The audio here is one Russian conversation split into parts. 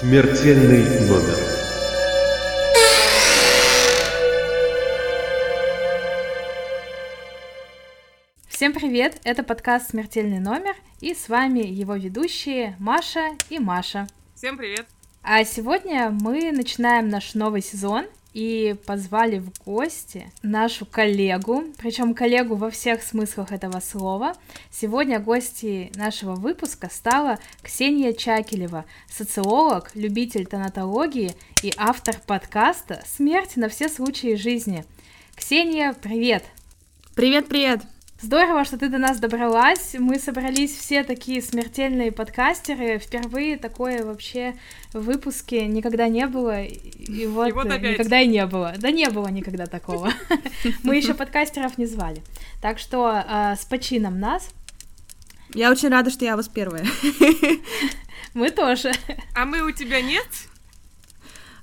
Смертельный номер. Всем привет! Это подкаст «Смертельный номер» и с вами его ведущие Маша и Маша. Всем привет! А сегодня мы начинаем наш новый сезон и позвали в гости нашу коллегу, причем коллегу во всех смыслах этого слова. Сегодня гостьей нашего выпуска стала Ксения Чакелева, социолог, любитель тонатологии и автор подкаста «Смерть на все случаи жизни». Ксения, привет! Привет-привет! Здорово, что ты до нас добралась. Мы собрались все такие смертельные подкастеры. Впервые такое вообще в выпуске никогда не было. И вот, и вот никогда и не было. Да не было никогда такого. Мы еще подкастеров не звали. Так что а, с почином нас. Я очень рада, что я вас первая. Мы тоже. А мы у тебя нет?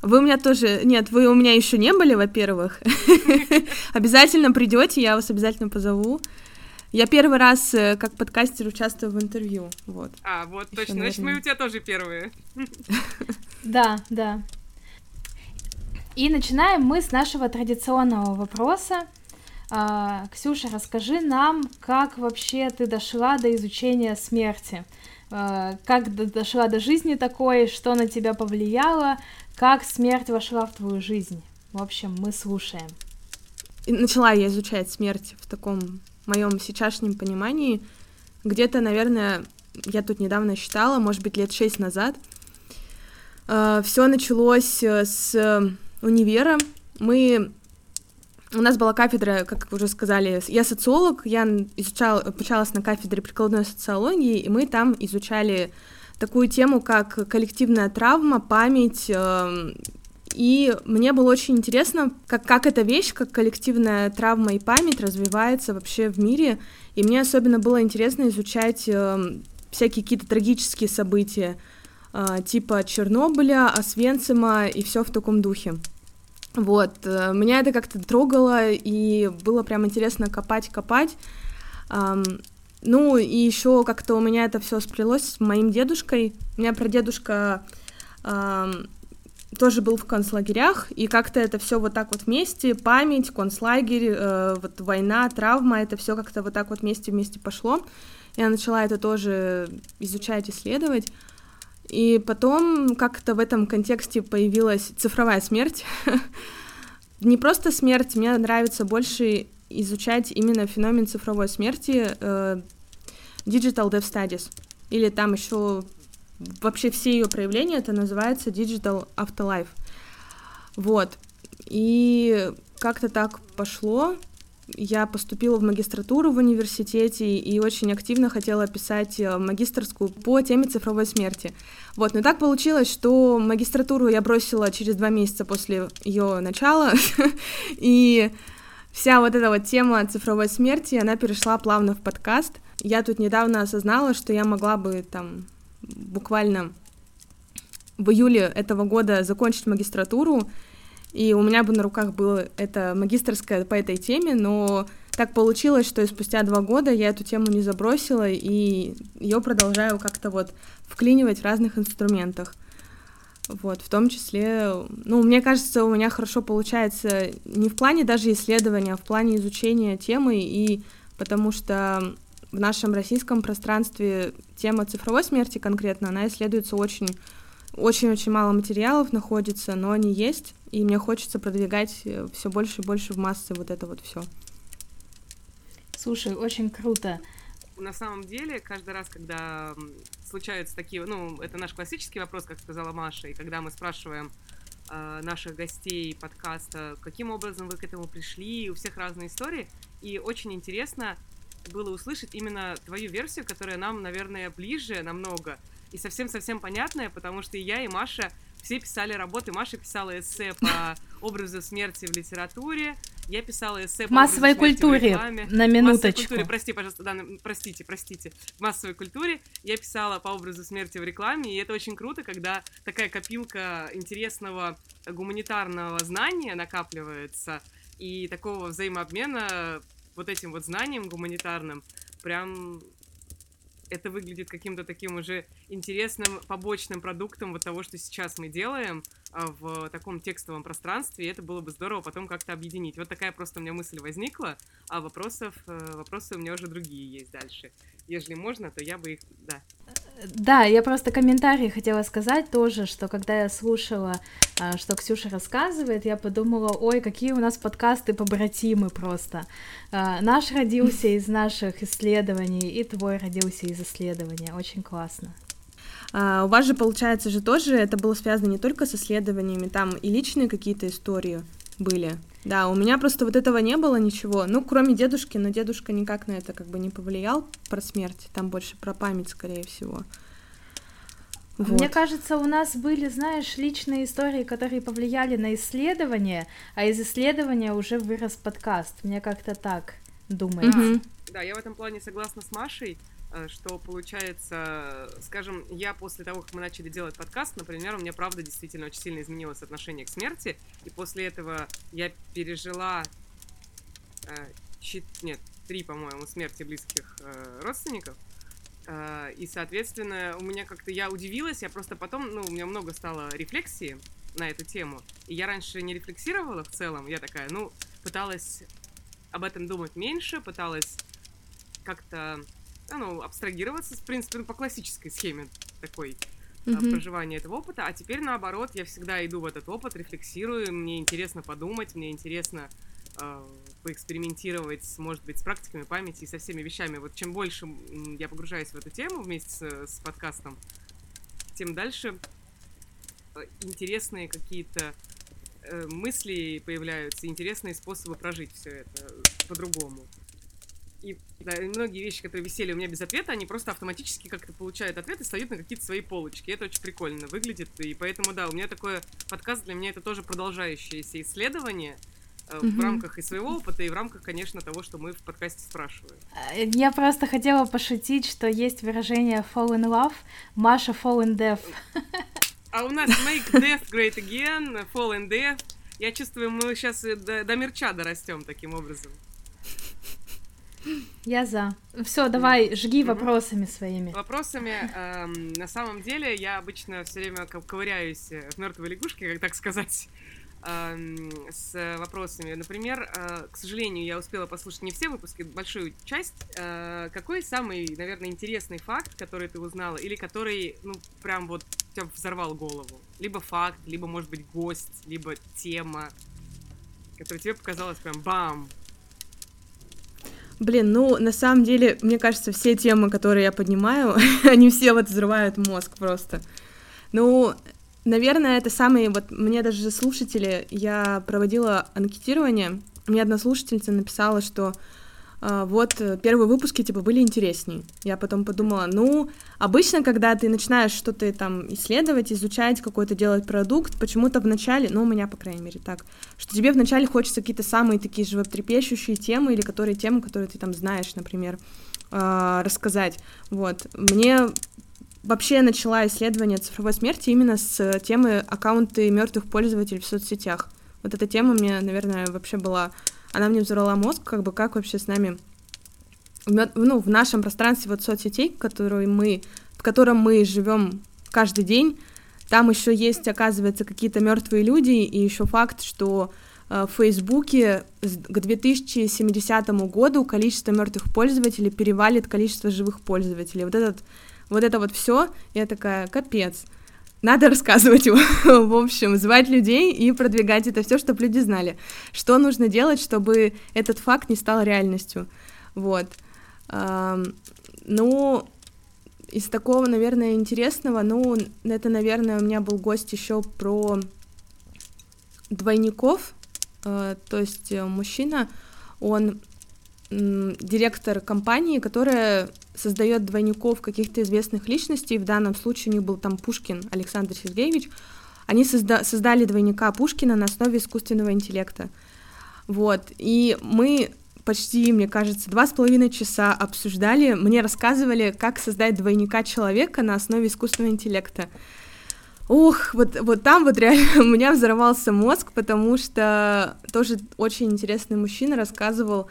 Вы у меня тоже... Нет, вы у меня еще не были, во-первых. Обязательно придете, я вас обязательно позову. Я первый раз э, как подкастер участвую в интервью, вот. А, вот, Еще, точно, наверное. значит, мы у тебя тоже первые. Да, да. И начинаем мы с нашего традиционного вопроса. А, Ксюша, расскажи нам, как вообще ты дошла до изучения смерти? А, как дошла до жизни такой, что на тебя повлияло, как смерть вошла в твою жизнь? В общем, мы слушаем. И начала я изучать смерть в таком моем сейчасшнем понимании, где-то, наверное, я тут недавно считала, может быть, лет шесть назад, э, все началось э, с универа. Мы у нас была кафедра, как уже сказали, я социолог, я изучала, обучалась на кафедре прикладной социологии, и мы там изучали такую тему, как коллективная травма, память, э, и мне было очень интересно, как, как эта вещь, как коллективная травма и память развивается вообще в мире. И мне особенно было интересно изучать э, всякие какие-то трагические события, э, типа Чернобыля, Освенцима и все в таком духе. Вот, э, меня это как-то трогало, и было прям интересно копать-копать. Эм, ну, и еще как-то у меня это все сплелось с моим дедушкой. У меня прадедушка эм, тоже был в концлагерях, и как-то это все вот так вот вместе, память, концлагерь, э, вот война, травма, это все как-то вот так вот вместе вместе пошло. Я начала это тоже изучать, исследовать. И потом как-то в этом контексте появилась цифровая смерть. Не просто смерть, мне нравится больше изучать именно феномен цифровой смерти, э, Digital Dev Studies. Или там еще вообще все ее проявления, это называется Digital Afterlife. Вот. И как-то так пошло. Я поступила в магистратуру в университете и очень активно хотела писать э, магистрскую по теме цифровой смерти. Вот, но так получилось, что магистратуру я бросила через два месяца после ее начала, и вся вот эта вот тема цифровой смерти, она перешла плавно в подкаст. Я тут недавно осознала, что я могла бы там буквально в июле этого года закончить магистратуру, и у меня бы на руках было это магистрское по этой теме, но так получилось, что спустя два года я эту тему не забросила, и ее продолжаю как-то вот вклинивать в разных инструментах. Вот, в том числе, ну, мне кажется, у меня хорошо получается не в плане даже исследования, а в плане изучения темы, и потому что в нашем российском пространстве тема цифровой смерти конкретно, она исследуется очень очень-очень мало материалов находится, но они есть, и мне хочется продвигать э, все больше и больше в массы вот это вот все. Слушай, очень круто. На самом деле, каждый раз, когда случаются такие, ну, это наш классический вопрос, как сказала Маша, и когда мы спрашиваем э, наших гостей подкаста, каким образом вы к этому пришли, у всех разные истории, и очень интересно, было услышать именно твою версию, которая нам, наверное, ближе намного и совсем-совсем понятная, потому что и я, и Маша все писали работы. Маша писала эссе по образу смерти в литературе, я писала эссе по массовой культуре, на минуточку. Массовой культуре, прости, пожалуйста, да, простите, простите. В массовой культуре я писала по образу смерти в рекламе, и это очень круто, когда такая копилка интересного гуманитарного знания накапливается, и такого взаимообмена вот этим вот знанием гуманитарным прям это выглядит каким-то таким уже интересным побочным продуктом вот того, что сейчас мы делаем а, в таком текстовом пространстве, и это было бы здорово потом как-то объединить. Вот такая просто у меня мысль возникла, а вопросов, э, вопросы у меня уже другие есть дальше. Если можно, то я бы их, да, да, я просто комментарий хотела сказать тоже, что когда я слушала, а, что Ксюша рассказывает, я подумала, ой, какие у нас подкасты побратимы просто. А, наш родился из наших исследований, и твой родился из исследования. Очень классно. А, у вас же, получается, же тоже это было связано не только с исследованиями, там и личные какие-то истории были. Да, у меня просто вот этого не было ничего. Ну, кроме дедушки, но дедушка никак на это как бы не повлиял про смерть. Там больше про память, скорее всего. Вот. Мне кажется, у нас были, знаешь, личные истории, которые повлияли на исследование, а из исследования уже вырос подкаст. Мне как-то так думается. Mm-hmm. Да, я в этом плане согласна с Машей. Э, что получается, скажем, я после того, как мы начали делать подкаст, например, у меня правда действительно очень сильно изменилось отношение к смерти, и после этого я пережила э, щит, нет, три, по-моему, смерти близких э, родственников, э, и, соответственно, у меня как-то, я удивилась, я просто потом, ну, у меня много стало рефлексии на эту тему, и я раньше не рефлексировала в целом, я такая, ну, пыталась об этом думать меньше, пыталась как-то ну, абстрагироваться, в принципе, ну, по классической схеме такой mm-hmm. проживания этого опыта, а теперь наоборот, я всегда иду в этот опыт, рефлексирую, мне интересно подумать, мне интересно э, поэкспериментировать, может быть, с практиками памяти и со всеми вещами. Вот чем больше я погружаюсь в эту тему вместе с, с подкастом, тем дальше э, интересные какие-то э, мысли появляются, интересные способы прожить все это по-другому и да, многие вещи, которые висели у меня без ответа, они просто автоматически как-то получают ответ и встают на какие-то свои полочки. Это очень прикольно выглядит, и поэтому, да, у меня такой подкаст для меня это тоже продолжающееся исследование, mm-hmm. в рамках и своего опыта, и в рамках, конечно, того, что мы в подкасте спрашиваем. Э, я просто хотела пошутить, что есть выражение fall in love, Маша fall in death. А у нас make death great again, fall in death. Я чувствую, мы сейчас до, до мерча дорастем таким образом. Я за. Все, давай, жги вопросами своими. Вопросами. Эм, на самом деле, я обычно все время ковыряюсь в мертвой лягушке, как так сказать, эм, с вопросами. Например, э, к сожалению, я успела послушать не все выпуски, большую часть. Э, какой самый, наверное, интересный факт, который ты узнала, или который, ну, прям вот тебя взорвал голову? Либо факт, либо, может быть, гость, либо тема, которая тебе показалась прям бам, Блин, ну, на самом деле, мне кажется, все темы, которые я поднимаю, они все вот взрывают мозг просто. Ну, наверное, это самые, вот мне даже слушатели, я проводила анкетирование, мне одна слушательница написала, что вот э, первые выпуски, типа, были интереснее. Я потом подумала, ну, обычно, когда ты начинаешь что-то там исследовать, изучать, какой-то делать продукт, почему-то в начале, ну, у меня, по крайней мере, так, что тебе вначале хочется какие-то самые такие животрепещущие темы или которые темы, которые ты там знаешь, например, э, рассказать. Вот. Мне вообще начала исследование цифровой смерти именно с темы аккаунты мертвых пользователей в соцсетях. Вот эта тема мне, наверное, вообще была она мне взорвала мозг, как бы как вообще с нами, ну, в нашем пространстве вот соцсетей, которые мы, в котором мы живем каждый день, там еще есть, оказывается, какие-то мертвые люди, и еще факт, что э, в Фейсбуке к 2070 году количество мертвых пользователей перевалит количество живых пользователей. Вот этот, вот это вот все, я такая, капец надо рассказывать его, в общем, звать людей и продвигать это все, чтобы люди знали, что нужно делать, чтобы этот факт не стал реальностью. Вот. Ну, из такого, наверное, интересного, ну, это, наверное, у меня был гость еще про двойников, э, то есть э, мужчина, он директор компании, которая создает двойников каких-то известных личностей. В данном случае у них был там Пушкин Александр Сергеевич. Они созда- создали двойника Пушкина на основе искусственного интеллекта. Вот. И мы почти, мне кажется, два с половиной часа обсуждали, мне рассказывали, как создать двойника человека на основе искусственного интеллекта. Ух, вот, вот там вот реально у меня взорвался мозг, потому что тоже очень интересный мужчина рассказывал,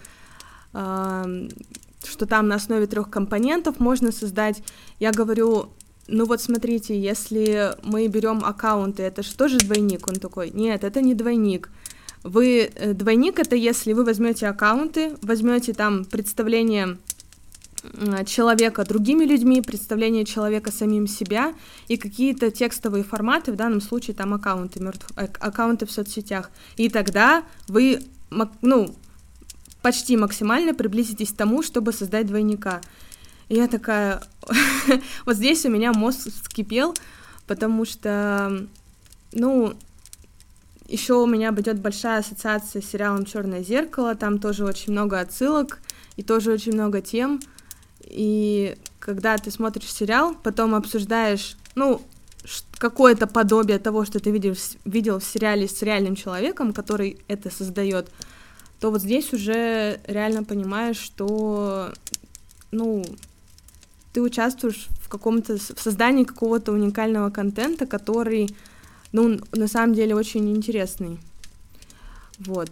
что там на основе трех компонентов можно создать. Я говорю, ну вот смотрите, если мы берем аккаунты, это же тоже двойник. Он такой, нет, это не двойник. Вы э, двойник это если вы возьмете аккаунты, возьмете там представление человека другими людьми, представление человека самим себя и какие-то текстовые форматы, в данном случае там аккаунты, мертв... Э, аккаунты в соцсетях. И тогда вы, ну, почти максимально приблизитесь к тому, чтобы создать двойника. И я такая, вот здесь у меня мозг вскипел, потому что, ну, еще у меня будет большая ассоциация с сериалом Черное зеркало, там тоже очень много отсылок и тоже очень много тем. И когда ты смотришь сериал, потом обсуждаешь, ну, какое-то подобие того, что ты видел, видел в сериале с реальным человеком, который это создает, то вот здесь уже реально понимаешь, что, ну, ты участвуешь в каком-то в создании какого-то уникального контента, который, ну, на самом деле очень интересный. Вот.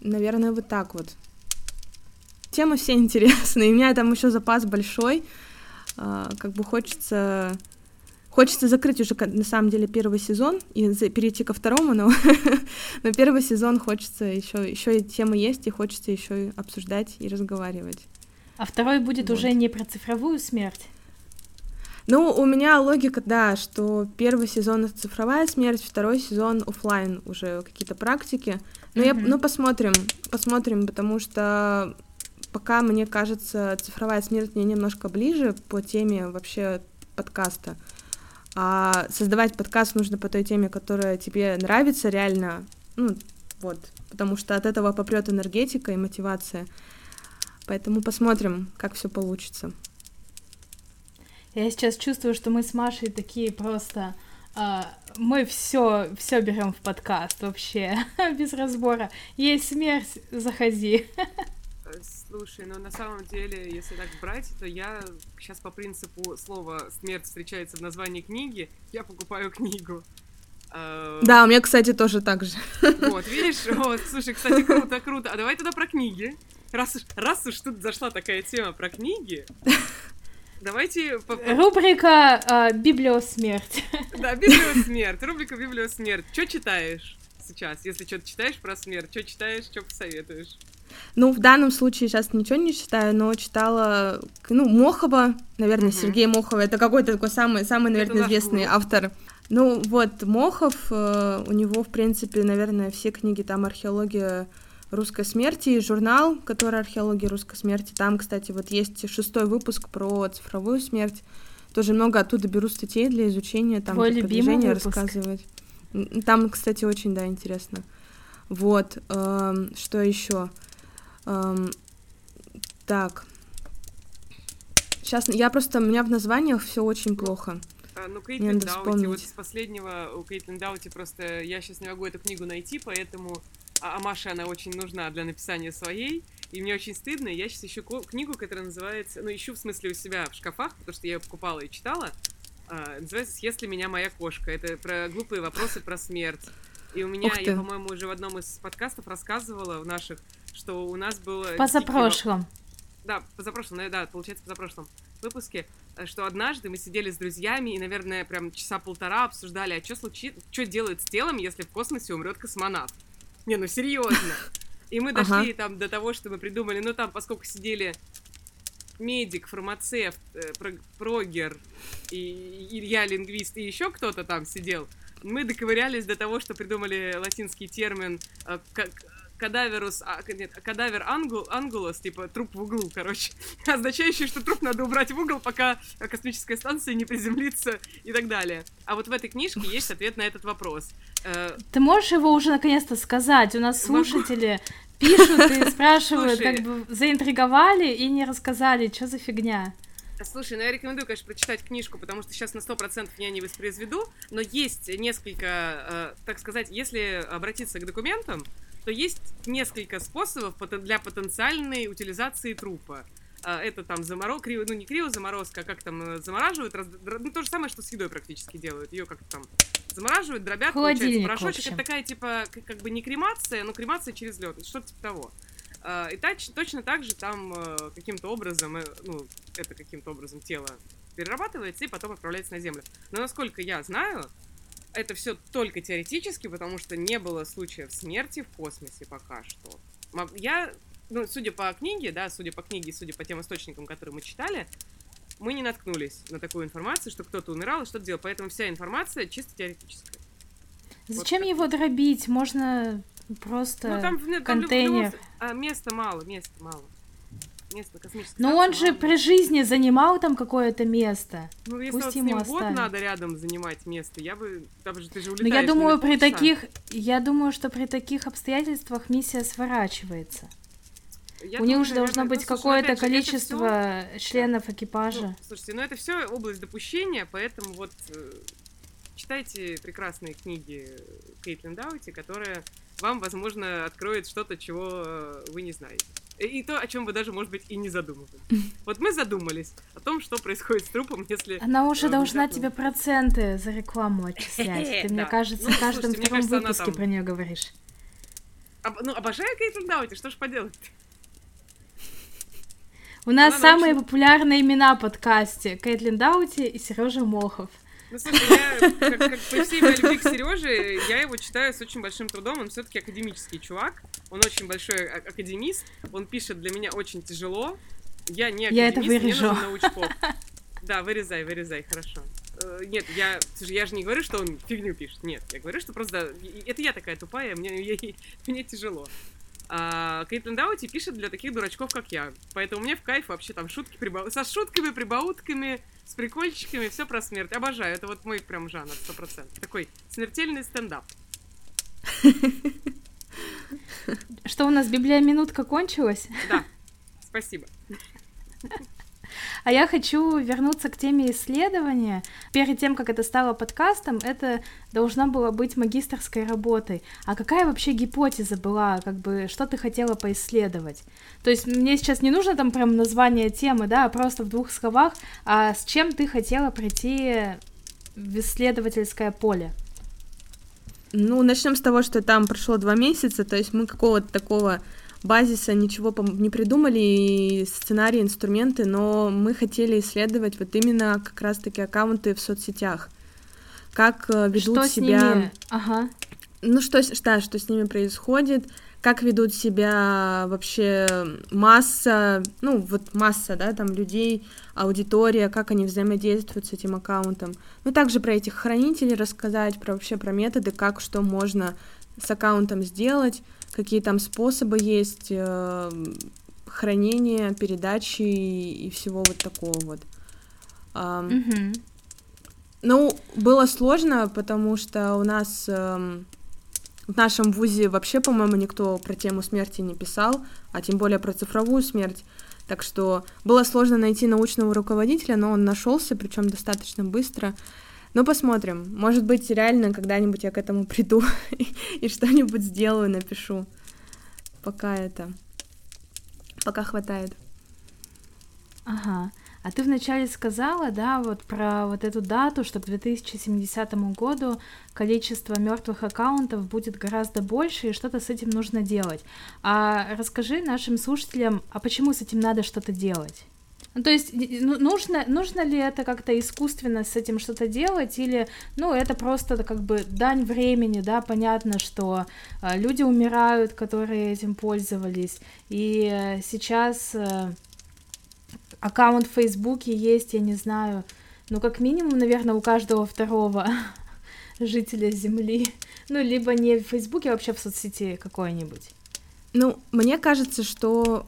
Наверное, вот так вот. Темы все интересные. У меня там еще запас большой. А, как бы хочется Хочется закрыть уже, на самом деле, первый сезон и перейти ко второму, но, но первый сезон хочется еще, еще и темы есть, и хочется еще обсуждать и разговаривать. А второй будет вот. уже не про цифровую смерть? Ну, у меня логика, да, что первый сезон это цифровая смерть, второй сезон офлайн уже какие-то практики. Но mm-hmm. я, ну, посмотрим, посмотрим, потому что пока мне кажется цифровая смерть мне немножко ближе по теме вообще подкаста. А создавать подкаст нужно по той теме, которая тебе нравится реально, ну, вот, потому что от этого попрет энергетика и мотивация. Поэтому посмотрим, как все получится. Я сейчас чувствую, что мы с Машей такие просто Uh, мы все все берем в подкаст вообще без разбора. Есть смерть, заходи. Слушай, но на самом деле, если так брать, то я сейчас по принципу слова «смерть» встречается в названии книги, я покупаю книгу. А, да, у меня, кстати, тоже так же. Вот, видишь? Вот, слушай, кстати, круто, круто. А давай тогда про книги. Раз уж, раз уж тут зашла такая тема про книги, Давайте... Рубрика э, «Библиосмерть». Да, «Библиосмерть». Рубрика «Библиосмерть». Что читаешь сейчас? Если что-то читаешь про смерть, что читаешь, что посоветуешь? Ну, в данном случае сейчас ничего не читаю, но читала, ну, Мохова, наверное, uh-huh. Сергей Мохова, это какой-то такой самый, самый, наверное, известный был. автор. Ну, вот, Мохов, э, у него, в принципе, наверное, все книги там археология русской смерти, и журнал, который археология русской смерти. Там, кстати, вот есть шестой выпуск про цифровую смерть. Тоже много оттуда беру статей для изучения, там Твой продвижение рассказывать. Там, кстати, очень, да, интересно. Вот, эм, что еще? Эм, так. Сейчас я просто, у меня в названиях все очень плохо. А, ну, Кейтлин Даути, вот из последнего у Кейтлин Даути просто я сейчас не могу эту книгу найти, поэтому а, а Маше она очень нужна для написания своей. И мне очень стыдно, я сейчас ищу книгу, которая называется, ну, ищу в смысле у себя в шкафах, потому что я ее покупала и читала. А, называется «Съест ли меня моя кошка?». Это про глупые вопросы про смерть. И у меня, я, по-моему, уже в одном из подкастов рассказывала в наших, что у нас было... Позапрошлом. Да, позапрошлом, да, получается, позапрошлом выпуске, э, что однажды мы сидели с друзьями и, наверное, прям часа полтора обсуждали, а что случится, что делать с телом, если в космосе умрет космонавт. Не, ну серьезно. И мы дошли ага. там до того, что мы придумали, ну там, поскольку сидели медик, фармацевт, э, прогер и Илья лингвист и еще кто-то там сидел, мы доковырялись до того, что придумали латинский термин э, как кадаверус, а, нет, кадавер ангул, ангулос, типа труп в углу, короче, означающий, что труп надо убрать в угол, пока космическая станция не приземлится и так далее. А вот в этой книжке есть ответ на этот вопрос. Э, Ты можешь его уже наконец-то сказать? У нас слушатели пишут и спрашивают, Слушай, как бы заинтриговали и не рассказали, что за фигня. Слушай, ну я рекомендую, конечно, прочитать книжку, потому что сейчас на 100% я не воспроизведу, но есть несколько, э, так сказать, если обратиться к документам, то есть несколько способов для потенциальной утилизации трупа. А, это там заморозка, криво, ну не криво заморозка, а как там э, замораживают, раз, ну то же самое, что с едой практически делают. Ее как-то там замораживают, дробят, получается порошочек. Это такая типа как, как бы не кремация, но кремация через лед, что-то типа того. А, и тач, точно так же там э, каким-то образом, э, ну, это каким-то образом тело перерабатывается и потом отправляется на Землю. Но насколько я знаю, это все только теоретически, потому что не было случаев смерти в космосе пока что. Я, ну, судя по книге, да, судя по книге, судя по тем источникам, которые мы читали, мы не наткнулись на такую информацию, что кто-то умирал и что-то делал. Поэтому вся информация чисто теоретическая. Зачем вот его дробить? Можно просто ну, там, там контейнер. Любом, а, места мало, места мало. Место космическое. Но он же при жизни занимал там какое-то место. Ну, если Пусть вот ему с ним год надо рядом занимать место, я бы... Там же ты же улетаешь Но я думаю, при таких... Я думаю, что при таких обстоятельствах миссия сворачивается. Я У них же должно быть ну, какое-то количество всё... членов экипажа. Ну, слушайте, ну это все область допущения, поэтому вот э, читайте прекрасные книги Кейтлин Даути, которая вам, возможно, откроет что-то, чего вы не знаете. И то, о чем вы даже, может быть, и не задумывались. Вот мы задумались о том, что происходит с трупом, если... Она уже э, должна тебе проценты за рекламу отчислять. Ты, мне кажется, в каждом втором выпуске про нее говоришь. Ну, обожаю Кейтлин Даути, что ж поделать У нас самые популярные имена в подкасте. Кейтлин Даути и Сережа Мохов. Ну, слушай, я, как, как по всей моей любви к Сереже, я его читаю с очень большим трудом. Он все-таки академический чувак. Он очень большой а- академист. Он пишет для меня очень тяжело. Я не академист, я это вырежу. мне нужен Да, вырезай, вырезай, хорошо. Э, нет, я, слушай, я же не говорю, что он фигню пишет. Нет, я говорю, что просто это я такая тупая, мне, мне, мне тяжело. А Кейтлин Даути пишет для таких дурачков, как я. Поэтому мне в кайф вообще там шутки, прибау... со шутками, прибаутками, с прикольчиками, все про смерть. Обожаю, это вот мой прям жанр, сто процентов. Такой смертельный стендап. Что у нас, библия минутка кончилась? Да, спасибо. А я хочу вернуться к теме исследования. Перед тем, как это стало подкастом, это должна была быть магистрской работой. А какая вообще гипотеза была, как бы, что ты хотела поисследовать? То есть мне сейчас не нужно там прям название темы, да, а просто в двух словах, а с чем ты хотела прийти в исследовательское поле? Ну, начнем с того, что там прошло два месяца, то есть мы какого-то такого базиса ничего не придумали, и сценарии, инструменты, но мы хотели исследовать вот именно как раз-таки аккаунты в соцсетях. Как э, ведут что себя... Ними? Ага. Ну, что, да, что с ними происходит, как ведут себя вообще масса, ну, вот масса, да, там людей, аудитория, как они взаимодействуют с этим аккаунтом. Ну, также про этих хранителей рассказать, про вообще про методы, как что можно с аккаунтом сделать, какие там способы есть э, хранения, передачи и, всего вот такого вот. Mm-hmm. Ну, было сложно, потому что у нас э, в нашем вузе вообще, по-моему, никто про тему смерти не писал, а тем более про цифровую смерть. Так что было сложно найти научного руководителя, но он нашелся, причем достаточно быстро. Ну, посмотрим. Может быть, реально когда-нибудь я к этому приду и что-нибудь сделаю, напишу. Пока это... Пока хватает. Ага. А ты вначале сказала, да, вот про вот эту дату, что к 2070 году количество мертвых аккаунтов будет гораздо больше, и что-то с этим нужно делать. А расскажи нашим слушателям, а почему с этим надо что-то делать? Ну, то есть ну, нужно, нужно ли это как-то искусственно с этим что-то делать, или, ну, это просто как бы дань времени, да, понятно, что э, люди умирают, которые этим пользовались, и э, сейчас э, аккаунт в Фейсбуке есть, я не знаю, ну, как минимум, наверное, у каждого второго жителя Земли, ну, либо не в Фейсбуке, а вообще в соцсети какой-нибудь. Ну, мне кажется, что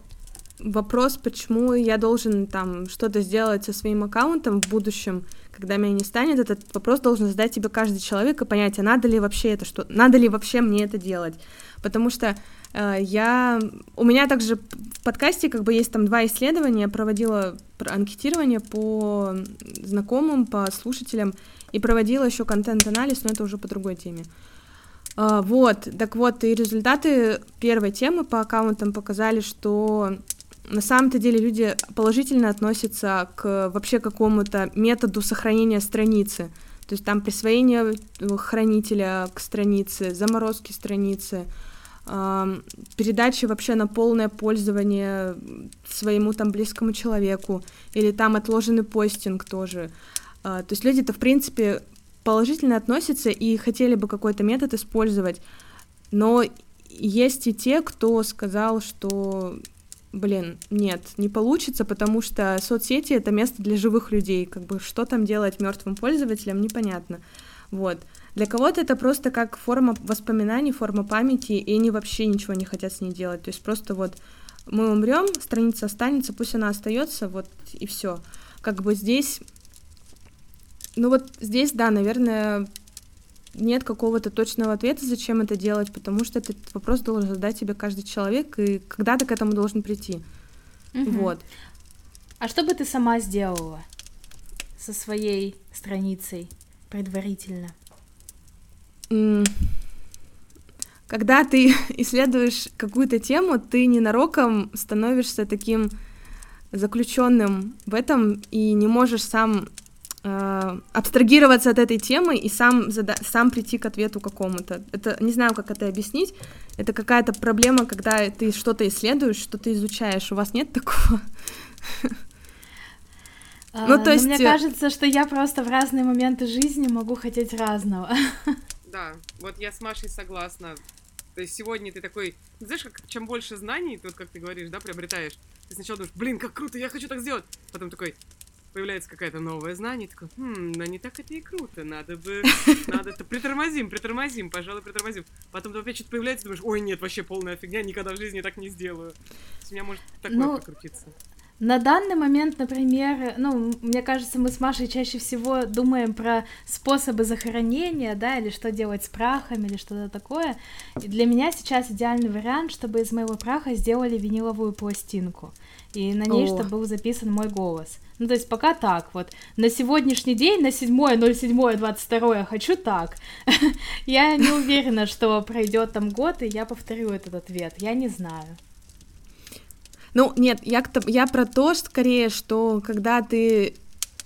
вопрос, почему я должен там что-то сделать со своим аккаунтом в будущем, когда меня не станет, этот вопрос должен задать тебе каждый человек и понять, а надо ли вообще это, что, надо ли вообще мне это делать, потому что э, я, у меня также в подкасте как бы есть там два исследования, я проводила анкетирование по знакомым, по слушателям и проводила еще контент-анализ, но это уже по другой теме. Uh, вот, так вот, и результаты первой темы по аккаунтам показали, что на самом-то деле люди положительно относятся к вообще какому-то методу сохранения страницы. То есть там присвоение хранителя к странице, заморозки страницы, передачи вообще на полное пользование своему там близкому человеку, или там отложенный постинг тоже. Э, то есть люди-то, в принципе, положительно относятся и хотели бы какой-то метод использовать, но есть и те, кто сказал, что блин, нет, не получится, потому что соцсети это место для живых людей, как бы что там делать мертвым пользователям, непонятно. Вот. Для кого-то это просто как форма воспоминаний, форма памяти, и они вообще ничего не хотят с ней делать. То есть просто вот мы умрем, страница останется, пусть она остается, вот и все. Как бы здесь, ну вот здесь, да, наверное, нет какого-то точного ответа, зачем это делать, потому что этот вопрос должен задать себе каждый человек, и когда ты к этому должен прийти. Угу. Вот. А что бы ты сама сделала со своей страницей предварительно? Когда ты исследуешь какую-то тему, ты ненароком становишься таким заключенным в этом и не можешь сам абстрагироваться от этой темы и сам, зада- сам прийти к ответу какому-то. Это не знаю, как это объяснить. Это какая-то проблема, когда ты что-то исследуешь, что-то изучаешь. У вас нет такого? А, ну, то есть... мне кажется, что я просто в разные моменты жизни могу хотеть разного. Да, вот я с Машей согласна. То есть сегодня ты такой, знаешь, как чем больше знаний, вот как ты говоришь, да, приобретаешь, ты сначала думаешь, блин, как круто, я хочу так сделать. Потом такой, появляется какое-то новое знание, такой, хм, ну не так это и круто, надо бы, надо это, притормозим, притормозим, пожалуй, притормозим. Потом опять что-то появляется, думаешь, ой, нет, вообще полная фигня, никогда в жизни так не сделаю. У меня может такое ну, покрутиться. На данный момент, например, ну, мне кажется, мы с Машей чаще всего думаем про способы захоронения, да, или что делать с прахом, или что-то такое. И для меня сейчас идеальный вариант, чтобы из моего праха сделали виниловую пластинку, и на ней, О. чтобы был записан мой голос. Ну, то есть пока так вот. На сегодняшний день, на 7.07.22 я хочу так. я не уверена, что пройдет там год, и я повторю этот ответ. Я не знаю. Ну, нет, я, я про то, скорее, что когда ты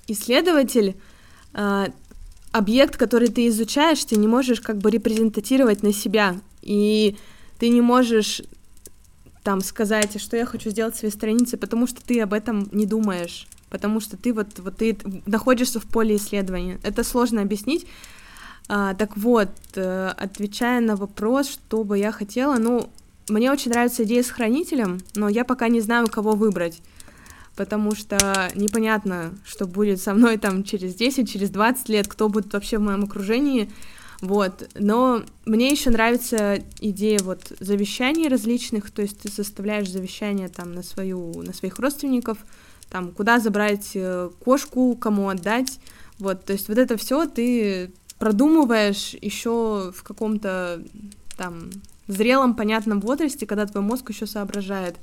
исследователь, э, объект, который ты изучаешь, ты не можешь как бы репрезентатировать на себя, и ты не можешь там сказать, что я хочу сделать своей странице, потому что ты об этом не думаешь, потому что ты вот, вот ты находишься в поле исследования. Это сложно объяснить. А, так вот, э, отвечая на вопрос, что бы я хотела, ну, мне очень нравится идея с хранителем, но я пока не знаю, кого выбрать, потому что непонятно, что будет со мной там через 10, через 20 лет, кто будет вообще в моем окружении, вот, но мне еще нравится идея вот завещаний различных, то есть ты составляешь завещание там на свою, на своих родственников, там, куда забрать э, кошку, кому отдать, вот, то есть вот это все ты продумываешь еще в каком-то там зрелом, понятном возрасте, когда твой мозг еще соображает.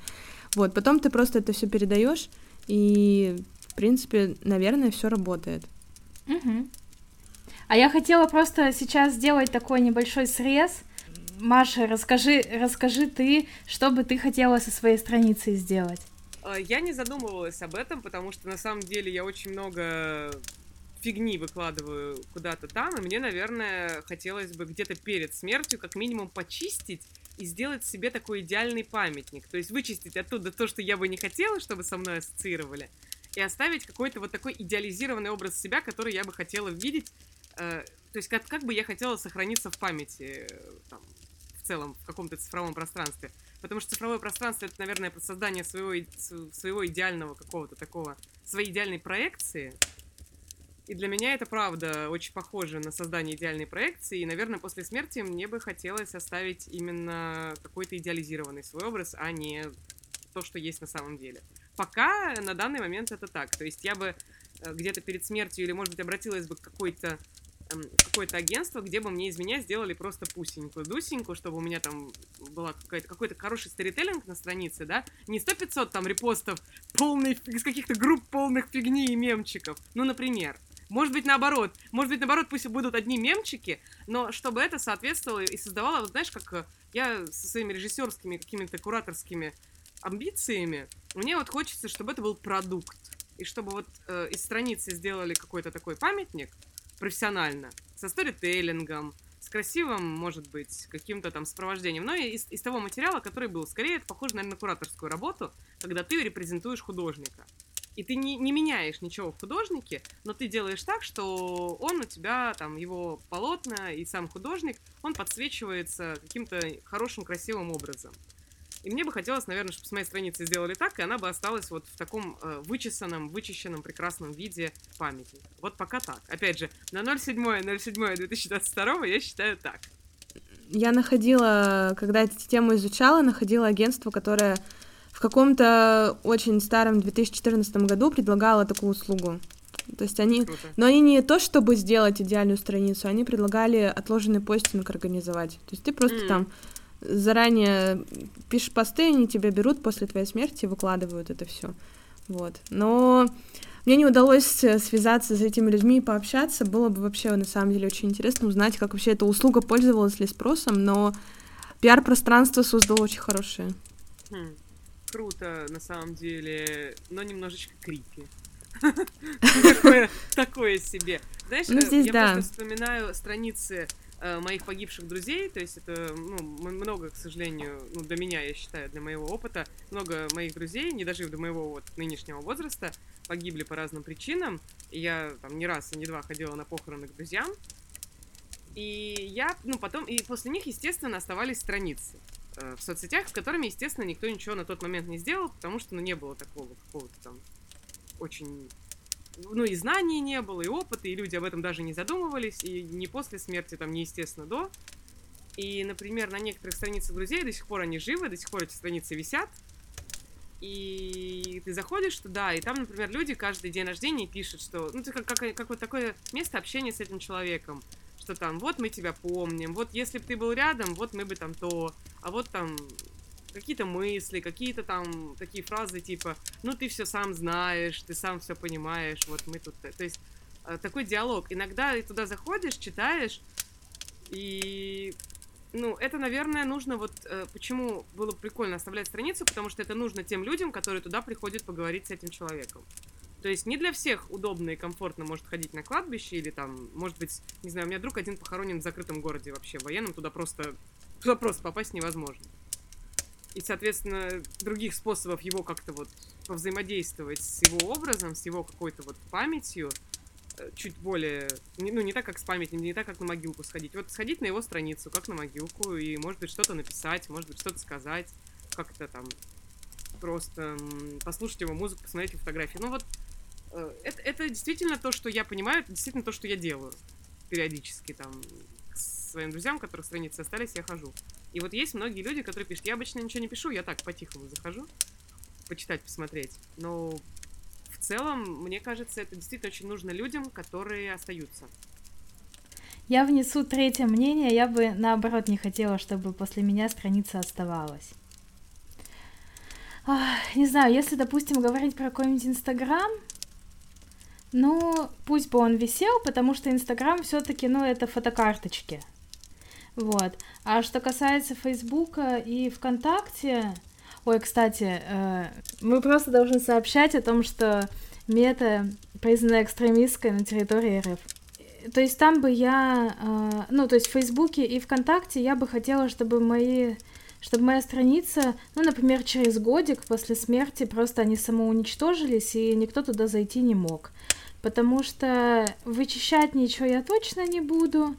Вот, потом ты просто это все передаешь, и, в принципе, наверное, все работает. Угу. А я хотела просто сейчас сделать такой небольшой срез. Маша, расскажи, расскажи ты, что бы ты хотела со своей страницей сделать. А, я не задумывалась об этом, потому что на самом деле я очень много фигни выкладываю куда-то там, и мне, наверное, хотелось бы где-то перед смертью как минимум почистить и сделать себе такой идеальный памятник. То есть вычистить оттуда то, что я бы не хотела, чтобы со мной ассоциировали, и оставить какой-то вот такой идеализированный образ себя, который я бы хотела видеть. Э, то есть как, как бы я хотела сохраниться в памяти, э, там, в целом, в каком-то цифровом пространстве. Потому что цифровое пространство — это, наверное, создание своего, своего идеального какого-то такого, своей идеальной проекции — и для меня это правда очень похоже на создание идеальной проекции. И, наверное, после смерти мне бы хотелось оставить именно какой-то идеализированный свой образ, а не то, что есть на самом деле. Пока на данный момент это так. То есть я бы э, где-то перед смертью или, может быть, обратилась бы к какой-то эм, какое-то агентство, где бы мне из меня сделали просто пусенькую дусеньку, чтобы у меня там была какая-то, какой-то хороший сторителлинг на странице, да, не 100-500 там репостов полный, из каких-то групп полных фигни и мемчиков, ну, например, может быть, наоборот. Может быть, наоборот, пусть будут одни мемчики, но чтобы это соответствовало и создавало, вот знаешь, как э, я со своими режиссерскими какими-то кураторскими амбициями, мне вот хочется, чтобы это был продукт. И чтобы вот э, из страницы сделали какой-то такой памятник профессионально, со сторителлингом, с красивым, может быть, каким-то там сопровождением, но из, из того материала, который был. Скорее, это похоже, наверное, на кураторскую работу, когда ты репрезентуешь художника. И ты не, не меняешь ничего в художнике, но ты делаешь так, что он у тебя, там, его полотна и сам художник, он подсвечивается каким-то хорошим, красивым образом. И мне бы хотелось, наверное, чтобы с моей страницы сделали так, и она бы осталась вот в таком э, вычесанном, вычищенном, прекрасном виде памяти. Вот пока так. Опять же, на 07.07.2022 я считаю так. Я находила, когда эту тему изучала, находила агентство, которое каком-то очень старом 2014 году предлагало такую услугу. То есть они... Круто. Но они не то, чтобы сделать идеальную страницу, они предлагали отложенный постинг организовать. То есть ты просто mm. там заранее пишешь посты, они тебя берут после твоей смерти и выкладывают это все. Вот. Но мне не удалось связаться с этими людьми и пообщаться. Было бы вообще на самом деле очень интересно узнать, как вообще эта услуга пользовалась ли спросом, но пиар-пространство создало очень хорошее. Хм, круто, на самом деле, но немножечко крипи. Такое себе. Знаешь, ну, э, я просто вспоминаю страницы Э, моих погибших друзей, то есть это ну, много, к сожалению, ну, для меня, я считаю, для моего опыта, много моих друзей, не дожив до моего вот нынешнего возраста, погибли по разным причинам. И я там не раз и не два ходила на похороны к друзьям. И я, ну, потом, и после них, естественно, оставались страницы в соцсетях, с которыми, естественно, никто ничего на тот момент не сделал, потому что, ну, не было такого какого-то там очень ну, и знаний не было, и опыта, и люди об этом даже не задумывались, и не после смерти, там, не естественно, до. И, например, на некоторых страницах друзей до сих пор они живы, до сих пор эти страницы висят. И ты заходишь туда, и там, например, люди каждый день рождения пишут, что... Ну, это как, как, как вот такое место общения с этим человеком. Что там, вот мы тебя помним, вот если бы ты был рядом, вот мы бы там то, а вот там какие-то мысли, какие-то там такие фразы типа, ну ты все сам знаешь, ты сам все понимаешь, вот мы тут, то есть э, такой диалог. Иногда ты туда заходишь, читаешь, и ну, это, наверное, нужно вот э, почему было прикольно оставлять страницу, потому что это нужно тем людям, которые туда приходят поговорить с этим человеком. То есть не для всех удобно и комфортно может ходить на кладбище или там, может быть, не знаю, у меня друг один похоронен в закрытом городе вообще, военном, туда просто, туда просто попасть невозможно и, соответственно, других способов его как-то вот повзаимодействовать с его образом, с его какой-то вот памятью, э, чуть более, ну, не так, как с памятью, не так, как на могилку сходить. Вот сходить на его страницу, как на могилку, и, может быть, что-то написать, может быть, что-то сказать, как-то там просто послушать его музыку, посмотреть его фотографии. Ну, вот это, это действительно то, что я понимаю, это действительно то, что я делаю периодически там к своим друзьям, которых страницы остались, я хожу. И вот есть многие люди, которые пишут, я обычно ничего не пишу, я так по-тихому захожу, почитать, посмотреть. Но в целом, мне кажется, это действительно очень нужно людям, которые остаются. Я внесу третье мнение, я бы наоборот не хотела, чтобы после меня страница оставалась. Не знаю, если, допустим, говорить про какой-нибудь Инстаграм, ну, пусть бы он висел, потому что Инстаграм все-таки, ну, это фотокарточки. Вот. А что касается Фейсбука и ВКонтакте, ой, кстати, э, мы просто должны сообщать о том, что мета признана экстремистской на территории РФ. То есть там бы я, э, ну, то есть в Фейсбуке и ВКонтакте я бы хотела, чтобы мои чтобы моя страница, ну, например, через годик после смерти просто они самоуничтожились, и никто туда зайти не мог. Потому что вычищать ничего я точно не буду.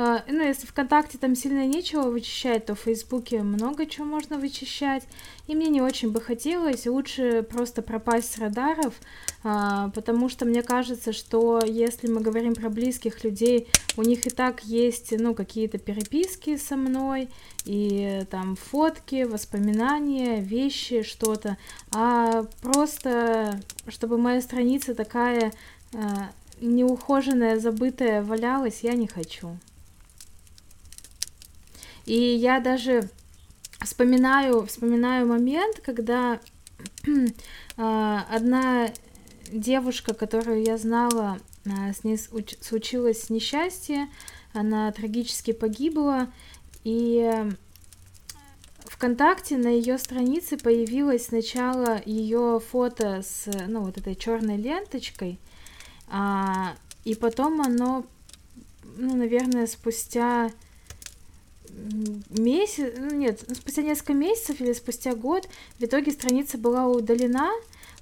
А, ну, если ВКонтакте там сильно нечего вычищать, то в Фейсбуке много чего можно вычищать. И мне не очень бы хотелось, лучше просто пропасть с радаров, а, потому что мне кажется, что если мы говорим про близких людей, у них и так есть, ну, какие-то переписки со мной, и там фотки, воспоминания, вещи, что-то, а просто, чтобы моя страница такая неухоженная, забытая валялась, я не хочу. И я даже вспоминаю, вспоминаю момент, когда а, одна девушка, которую я знала, а, с ней случилось несчастье, она трагически погибла, и ВКонтакте на ее странице появилось сначала ее фото с, ну, вот этой черной ленточкой, а, и потом оно ну, наверное, спустя месяц, ну нет, ну, спустя несколько месяцев или спустя год в итоге страница была удалена.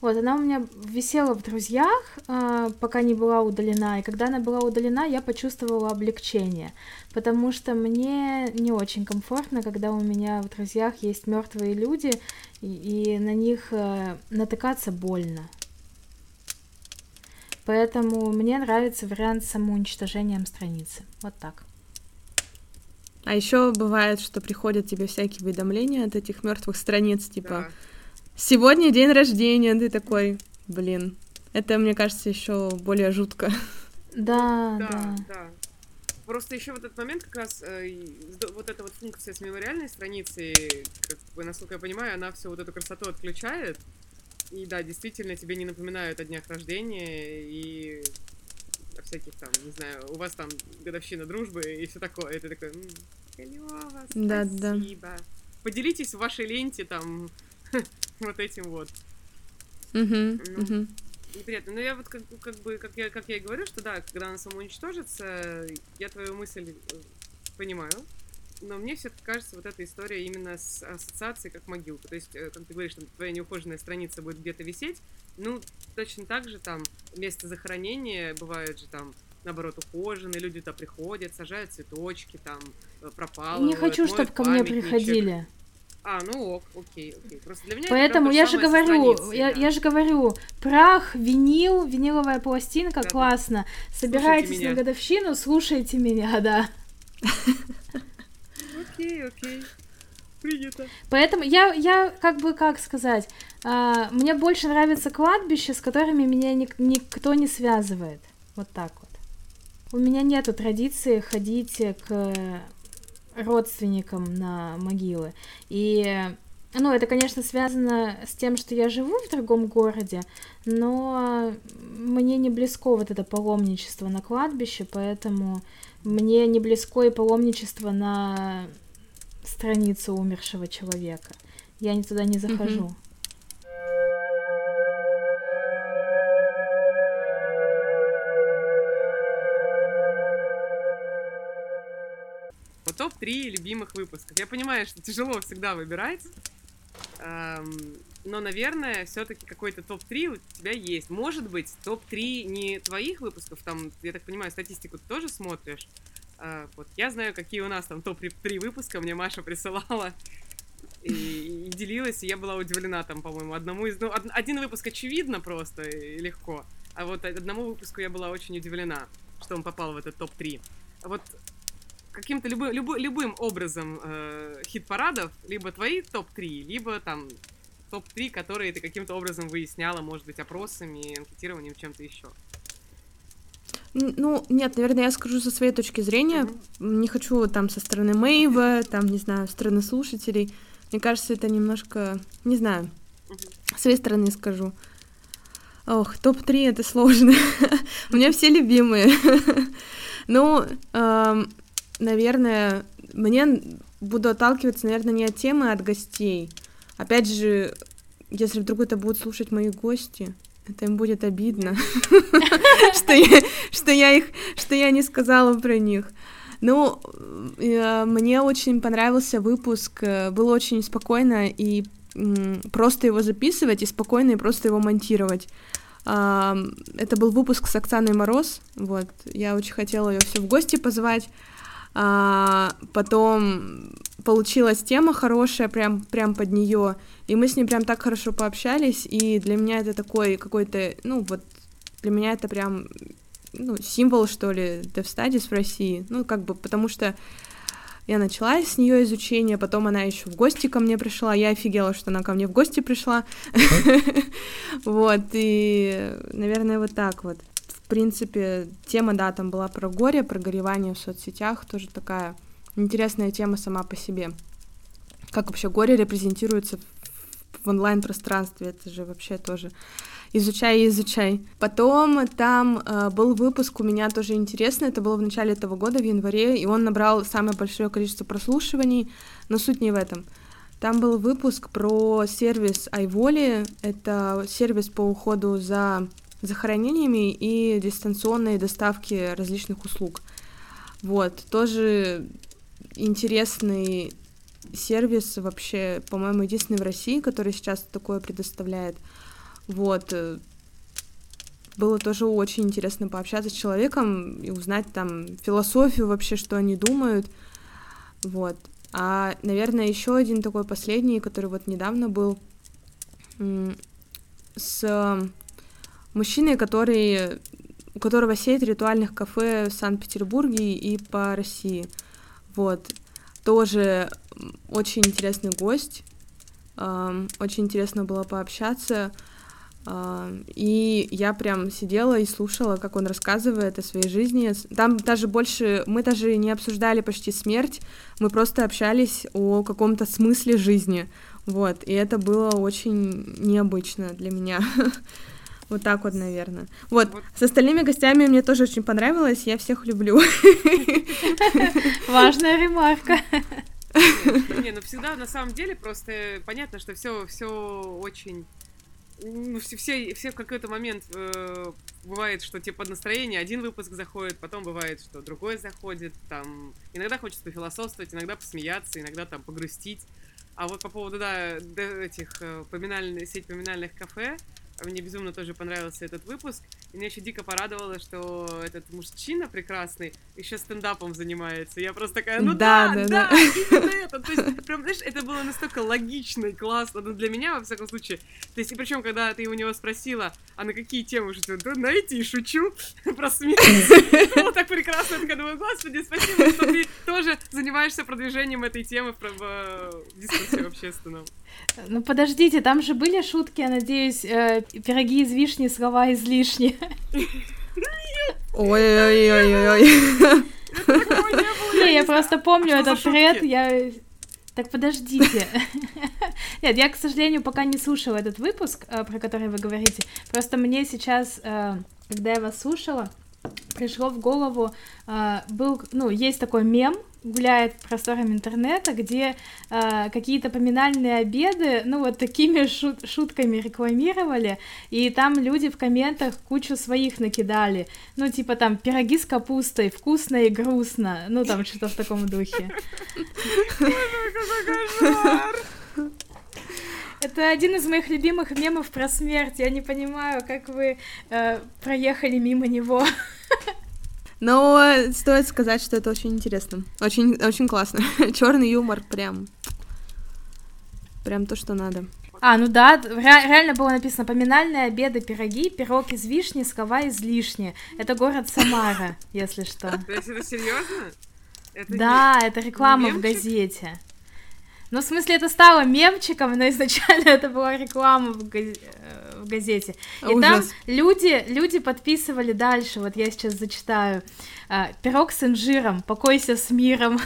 Вот, она у меня висела в друзьях, э, пока не была удалена. И когда она была удалена, я почувствовала облегчение, потому что мне не очень комфортно, когда у меня в друзьях есть мертвые люди, и, и на них э, натыкаться больно. Поэтому мне нравится вариант с самоуничтожением страницы. Вот так. А еще бывает, что приходят тебе всякие уведомления от этих мертвых страниц, типа да. сегодня день рождения, ты такой, блин. Это, мне кажется, еще более жутко. Да, да, да. да. Просто еще в этот момент как раз э, вот эта вот функция с мемориальной страницей, как бы, насколько я понимаю, она всю вот эту красоту отключает. И да, действительно, тебе не напоминают о днях рождения и о всяких там, не знаю, у вас там годовщина дружбы и все такое. И ты такой, Клево, да, спасибо. Да. Поделитесь в вашей ленте там вот этим вот. Угу, ну, угу. Неприятно. Но я вот как, как бы, как я, как я и говорю, что да, когда она самоуничтожится, я твою мысль э, понимаю. Но мне все-таки кажется, вот эта история именно с ассоциацией как могилка. То есть, э, как ты говоришь, там твоя неухоженная страница будет где-то висеть, ну, точно так же там место захоронения бывает же там наоборот, ухоженные, люди туда приходят, сажают цветочки, там, э, пропало. Не хочу, чтобы ко мне приходили. А, ну ок, окей, окей. Просто для меня Поэтому я же говорю, я, да. я же говорю, прах, винил, виниловая пластинка, да, классно. Собирайтесь на годовщину, слушайте меня, да. Окей, окей. Принято. Поэтому я, я как бы, как сказать, а, мне больше нравится кладбище, с которыми меня ник- никто не связывает. Вот так вот. У меня нету традиции ходить к родственникам на могилы. И, ну, это, конечно, связано с тем, что я живу в другом городе, но мне не близко вот это паломничество на кладбище, поэтому мне не близко и паломничество на страницу умершего человека. Я не туда не захожу. Mm-hmm. топ-3 любимых выпусков. Я понимаю, что тяжело всегда выбирать, эм, но, наверное, все-таки какой-то топ-3 у тебя есть. Может быть, топ-3 не твоих выпусков, там, я так понимаю, статистику ты тоже смотришь. Э, вот я знаю, какие у нас там топ-3 выпуска мне Маша присылала и, и делилась, и я была удивлена там, по-моему, одному из... Ну, один выпуск очевидно просто и легко, а вот одному выпуску я была очень удивлена, что он попал в этот топ-3. Вот каким-то любым, любым, любым образом э, хит-парадов, либо твои топ-3, либо там топ-3, которые ты каким-то образом выясняла, может быть, опросами, анкетированием, чем-то еще. Ну, нет, наверное, я скажу со своей точки зрения. Mm-hmm. Не хочу там со стороны Мэйва, там, не знаю, со стороны слушателей. Мне кажется, это немножко, не знаю, mm-hmm. с своей стороны скажу. Ох, топ-3 это сложно. У меня все любимые. Ну, наверное, мне буду отталкиваться, наверное, не от темы, а от гостей. Опять же, если вдруг это будут слушать мои гости, это им будет обидно, что я, их, что я не сказала про них. Ну, э, мне очень понравился выпуск, э, было очень спокойно и просто его записывать, и спокойно и просто его монтировать. Это был выпуск с Оксаной Мороз, вот, я очень хотела ее все в гости позвать, а, потом получилась тема хорошая, прям, прям под нее, и мы с ней прям так хорошо пообщались, и для меня это такой какой-то, ну вот, для меня это прям, ну, символ, что ли, Dev Studies в России, ну, как бы, потому что я начала с нее изучение, потом она еще в гости ко мне пришла. Я офигела, что она ко мне в гости пришла. Вот, и, наверное, вот так вот в принципе, тема, да, там была про горе, про горевание в соцсетях, тоже такая интересная тема сама по себе. Как вообще горе репрезентируется в онлайн-пространстве, это же вообще тоже изучай изучай. Потом там э, был выпуск у меня тоже интересный, это было в начале этого года, в январе, и он набрал самое большое количество прослушиваний, но суть не в этом. Там был выпуск про сервис iVoли, это сервис по уходу за захоронениями и дистанционной доставки различных услуг. Вот, тоже интересный сервис вообще, по-моему, единственный в России, который сейчас такое предоставляет. Вот. Э, было тоже очень интересно пообщаться с человеком и узнать там философию вообще, что они думают. Вот. А, наверное, еще один такой последний, который вот недавно был с мужчиной, который, у которого сеть ритуальных кафе в Санкт-Петербурге и по России. Вот. Тоже очень интересный гость. Очень интересно было пообщаться. И я прям сидела и слушала, как он рассказывает о своей жизни. Там даже больше, мы даже не обсуждали почти смерть, мы просто общались о каком-то смысле жизни. Вот, и это было очень необычно для меня. Вот так вот, наверное. Вот, вот, с остальными гостями мне тоже очень понравилось, я всех люблю. Важная ремарка. Не, ну всегда на самом деле просто понятно, что все все очень ну, все, все, все в какой-то момент э, бывает, что типа под настроение один выпуск заходит, потом бывает, что другой заходит, там, иногда хочется пофилософствовать, иногда посмеяться, иногда там погрустить. А вот по поводу, да, этих э, поминальных, сеть поминальных кафе, мне безумно тоже понравился этот выпуск. И меня еще дико порадовало, что этот мужчина прекрасный еще стендапом занимается. Я просто такая, ну да, да, да, да. именно это. То есть, прям, знаешь, это было настолько логично и классно. Ну, для меня, во всяком случае. То есть, и причем, когда ты у него спросила, а на какие темы шутил? Да на эти и шучу. Про смерть. Вот так прекрасно. Я такая думаю, господи, спасибо, что ты тоже занимаешься продвижением этой темы в дискуссии общественном. Ну подождите, там же были шутки, я надеюсь, э, пироги из вишни, слова излишни. Ой-ой-ой-ой-ой. Не, я просто помню этот тред, я... Так подождите. Нет, я, к сожалению, пока не слушала этот выпуск, э, про который вы говорите. Просто мне сейчас, э, когда я вас слушала, пришло в голову, был, ну, есть такой мем, гуляет просторами интернета, где э, какие-то поминальные обеды, ну вот такими шут шутками рекламировали, и там люди в комментах кучу своих накидали, ну типа там пироги с капустой, вкусно и грустно, ну там что-то в таком духе. Это один из моих любимых мемов про смерть. Я не понимаю, как вы э, проехали мимо него. Но стоит сказать, что это очень интересно. Очень, очень классно. Черный юмор прям. Прям то, что надо. А, ну да, ре- реально было написано поминальные обеды, пироги, пирог из вишни, скова из лишни. Это город Самара, если что. То есть это серьезно? Да, это реклама в газете. Ну, в смысле, это стало мемчиком, но изначально это была реклама в, газ... Э, в газете. И Ужас. там люди, люди подписывали дальше, вот я сейчас зачитаю. А, Пирог с инжиром, покойся с миром.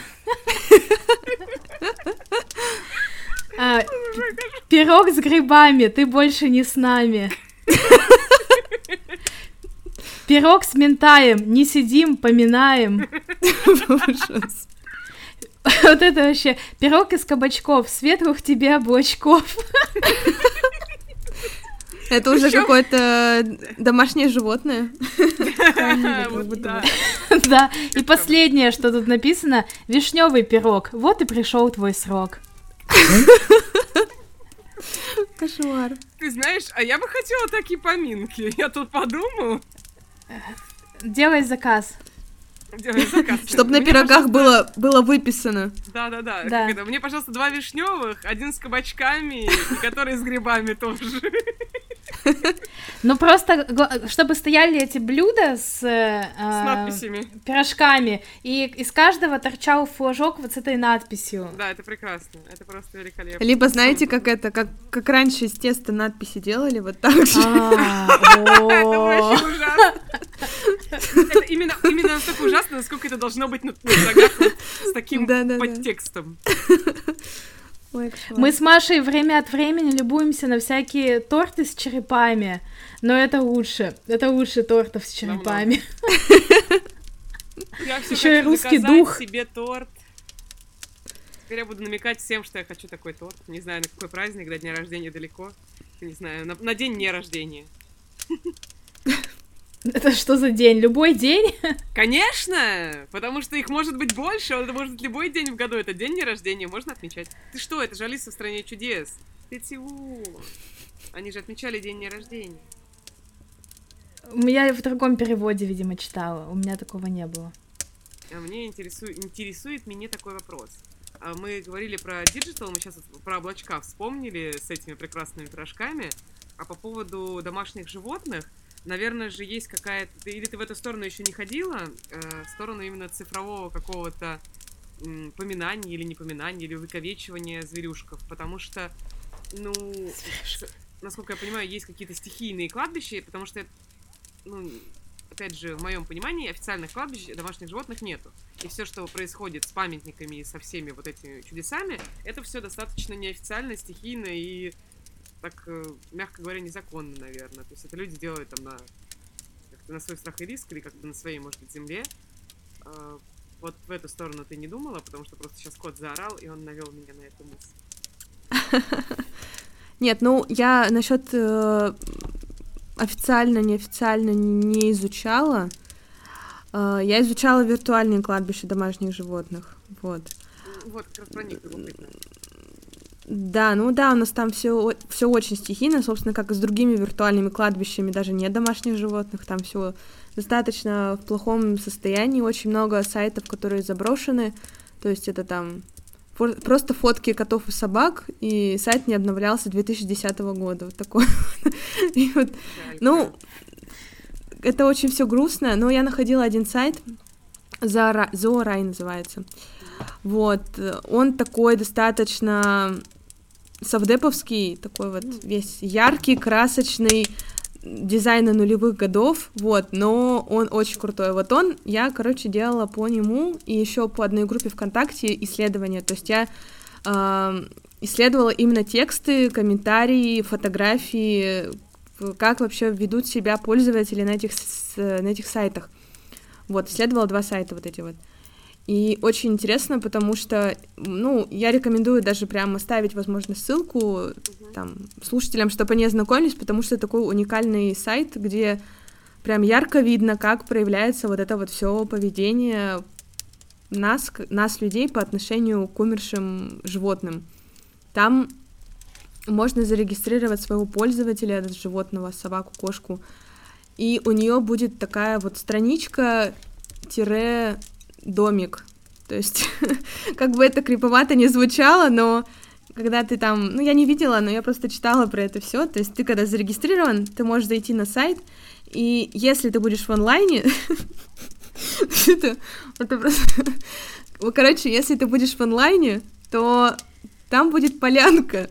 А, пирог с грибами, ты больше не с нами. Пирог с ментаем, не сидим, поминаем. Ужас. Вот это вообще пирог из кабачков, светлых тебе облачков. Это уже какое-то домашнее животное. Да, и последнее, что тут написано, вишневый пирог. Вот и пришел твой срок. Кошмар. Ты знаешь, а я бы хотела такие поминки. Я тут подумал. Делай заказ. Чтобы на пирогах было, было выписано. Да-да-да. Да. Мне, пожалуйста, два вишневых, один с кабачками, и который с грибами тоже. Ну просто, чтобы стояли эти блюда с, э, с надписями. пирожками, и из каждого торчал флажок вот с этой надписью. Да, это прекрасно, это просто великолепно. Либо знаете, как это, как, как раньше из теста надписи делали, вот так же. А, это очень ужасно. Именно настолько ужасно, насколько это должно быть на с таким подтекстом. Ой, Мы с Машей время от времени любуемся на всякие торты с черепами, но это лучше, это лучше тортов с черепами. Еще и русский дух. себе торт. Теперь я буду намекать всем, что я хочу такой торт. Не знаю, на какой праздник, до дня рождения далеко. Не знаю, на, на день не рождения. Это что за день? Любой день? Конечно! Потому что их может быть больше, это может быть любой день в году. Это день дня рождения, можно отмечать. Ты что, это же Алиса в стране чудес. Ты чего? Они же отмечали день дня рождения. Я в другом переводе, видимо, читала. У меня такого не было. А мне интересует, интересует меня такой вопрос. А мы говорили про digital, мы сейчас про облачка вспомнили с этими прекрасными пирожками. А по поводу домашних животных, наверное же есть какая-то... Или ты в эту сторону еще не ходила? Э, в сторону именно цифрового какого-то поминания или непоминания, или увековечивания зверюшков. Потому что, ну, с- насколько я понимаю, есть какие-то стихийные кладбища, потому что, ну, опять же, в моем понимании, официальных кладбищ домашних животных нету. И все, что происходит с памятниками и со всеми вот этими чудесами, это все достаточно неофициально, стихийно и так, э, мягко говоря, незаконно, наверное. То есть это люди делают там на, как-то на свой страх и риск или как-то на своей, может быть, земле. А, Вот в эту сторону ты не думала, потому что просто сейчас кот заорал, и он навел меня на эту мысль. Нет, ну я насчет э, официально, неофициально не изучала. Э, я изучала виртуальные кладбища домашних животных. Вот. Вот, как раз про них любопытно. Да, ну да, у нас там все, все очень стихийно, собственно, как и с другими виртуальными кладбищами, даже нет домашних животных, там все достаточно в плохом состоянии, очень много сайтов, которые заброшены, то есть это там просто фотки котов и собак, и сайт не обновлялся 2010 года, вот такой. И вот, ну, это очень все грустно, но я находила один сайт, Зоора- Зоорай называется. Вот, э, он такой достаточно совдеповский, такой вот весь яркий, красочный, дизайна нулевых годов, вот, но он очень крутой. Вот он, я, короче, делала по нему и еще по одной группе ВКонтакте исследования, то есть я э, исследовала именно тексты, комментарии, фотографии, как вообще ведут себя пользователи на этих, на этих сайтах. Вот, исследовала два сайта вот эти вот. И очень интересно, потому что, ну, я рекомендую даже прямо ставить, возможно, ссылку там слушателям, чтобы они ознакомились, потому что такой уникальный сайт, где прям ярко видно, как проявляется вот это вот все поведение нас, нас, людей, по отношению к умершим животным. Там можно зарегистрировать своего пользователя, животного, собаку, кошку, и у нее будет такая вот страничка тире домик. То есть, как бы это криповато не звучало, но когда ты там, ну я не видела, но я просто читала про это все. То есть ты когда зарегистрирован, ты можешь зайти на сайт, и если ты будешь в онлайне, это, это просто... Короче, если ты будешь в онлайне, то там будет полянка.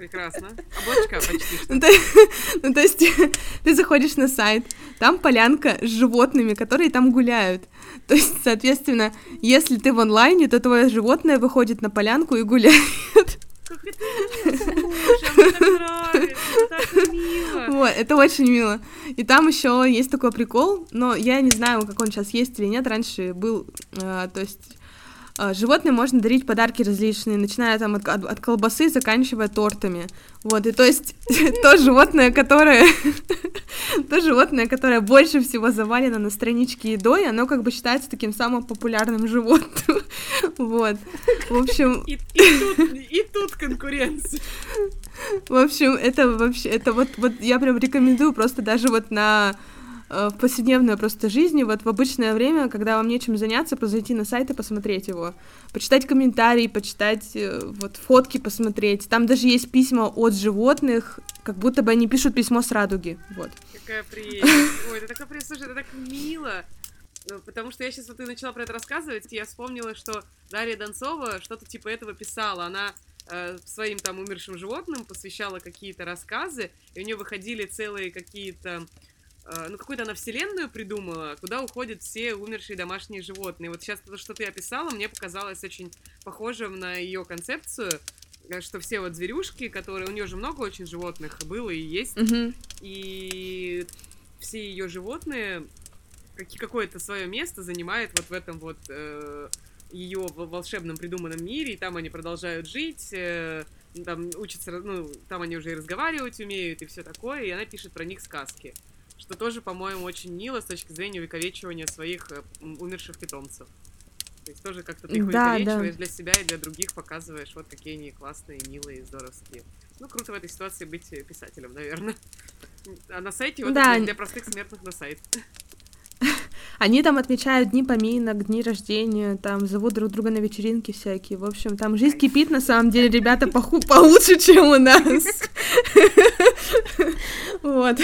Прекрасно. Облачка почти что. Ну, то, ну, то есть ты заходишь на сайт, там полянка с животными, которые там гуляют. То есть, соответственно, если ты в онлайне, то твое животное выходит на полянку и гуляет. Как это мило, слушай, мне так нравится, это так мило. Вот, это очень мило. И там еще есть такой прикол, но я не знаю, как он сейчас есть или нет. Раньше был, э, то есть животным можно дарить подарки различные, начиная там от, от- от колбасы, заканчивая тортами. Вот, и то есть то животное, которое то животное, которое больше всего завалено на страничке едой, оно как бы считается таким самым популярным животным. Вот. В общем, И, и тут, и тут конкуренция. В общем, это вообще, это вот, вот я прям рекомендую просто даже вот на в повседневной просто жизни, вот в обычное время, когда вам нечем заняться, зайти на сайт и посмотреть его, почитать комментарии, почитать э, вот фотки посмотреть. Там даже есть письма от животных, как будто бы они пишут письмо с радуги, вот. Какая прелесть. Ой, это такая прелесть. Слушай, это так мило. Ну, Потому что я сейчас вот ты начала про это рассказывать, я вспомнила, что Дарья Донцова что-то типа этого писала. Она э, своим там умершим животным посвящала какие-то рассказы, и у нее выходили целые какие-то э, ну, какую-то она вселенную придумала, куда уходят все умершие домашние животные. Вот сейчас то, что ты описала, мне показалось очень похожим на ее концепцию, э, что все вот зверюшки, которые... У нее же много очень животных было и есть, Мгм. и все ее животные какое-то свое место занимают вот в этом вот ее волшебном придуманном мире, и там они продолжают жить, э, там учатся, ну, там они уже и разговаривать умеют, и все такое, и она пишет про них сказки. Что тоже, по-моему, очень мило с точки зрения увековечивания своих э, умерших питомцев. То есть тоже как-то ты их да, увековечиваешь да. для себя и для других, показываешь, вот какие они классные, милые, здоровские. Ну, круто в этой ситуации быть писателем, наверное. А на сайте вот да. для простых смертных на сайт. Они там отмечают дни поминок, дни рождения, там зовут друг друга на вечеринки всякие. В общем, там жизнь кипит, на самом деле, ребята поху получше, чем у нас. Вот.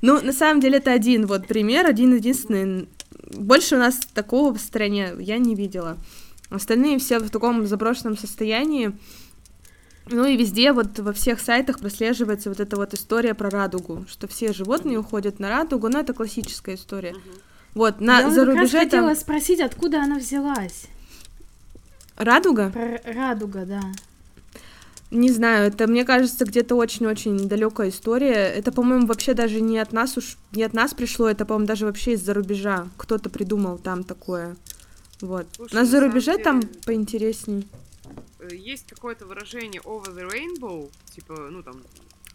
Ну, на самом деле, это один вот пример, один единственный. Больше у нас такого в стране я не видела. Остальные все в таком заброшенном состоянии. Ну и везде, вот во всех сайтах прослеживается вот эта вот история про радугу, что все животные уходят на радугу, но это классическая история. Вот, на Я за рубеже раз хотела спросить, откуда она взялась? Радуга? Про радуга, да. Не знаю, это, мне кажется, где-то очень-очень далекая история. Это, по-моему, вообще даже не от нас уж, не от нас пришло, это, по-моему, даже вообще из-за рубежа. Кто-то придумал там такое. Вот. Слушай, На за рубеже деле... там поинтересней. Есть какое-то выражение over the rainbow, типа, ну там,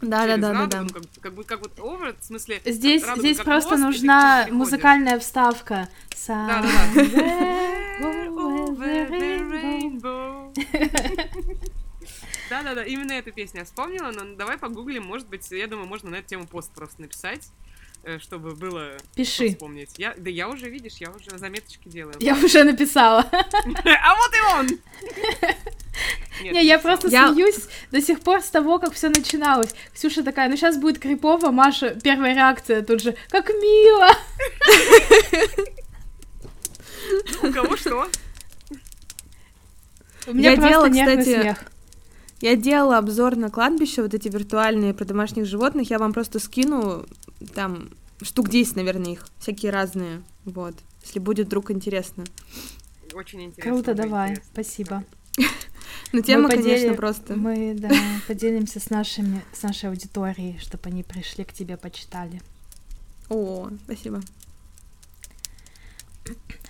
да, да, да, да, да. Ну, как, как, бы, как вот over, в смысле... Здесь, радуга, здесь просто мост, нужна музыкальная вставка. Да, да, да. over the rainbow. Да-да-да, именно эту песню я вспомнила, но давай погуглим, может быть, я думаю, можно на эту тему пост просто написать. Э, чтобы было Пиши. вспомнить. Я, да я уже, видишь, я уже заметочки делаю. Я уже написала. А вот и он! Нет, не, я просто я... смеюсь до сих пор с того, как все начиналось. Ксюша такая, ну сейчас будет крипово, Маша, первая реакция тут же, как мило! Ну, у кого что? У меня я просто делала, кстати, смех. Я делала обзор на кладбище, вот эти виртуальные про домашних животных. Я вам просто скину там штук 10, наверное, их, всякие разные, вот, если будет вдруг интересно. Очень интересно. Круто, давай, интересно. спасибо. Ну, тема, конечно, просто. Мы, да, поделимся с нашими, с нашей аудиторией, чтобы они пришли к тебе, почитали. О, спасибо.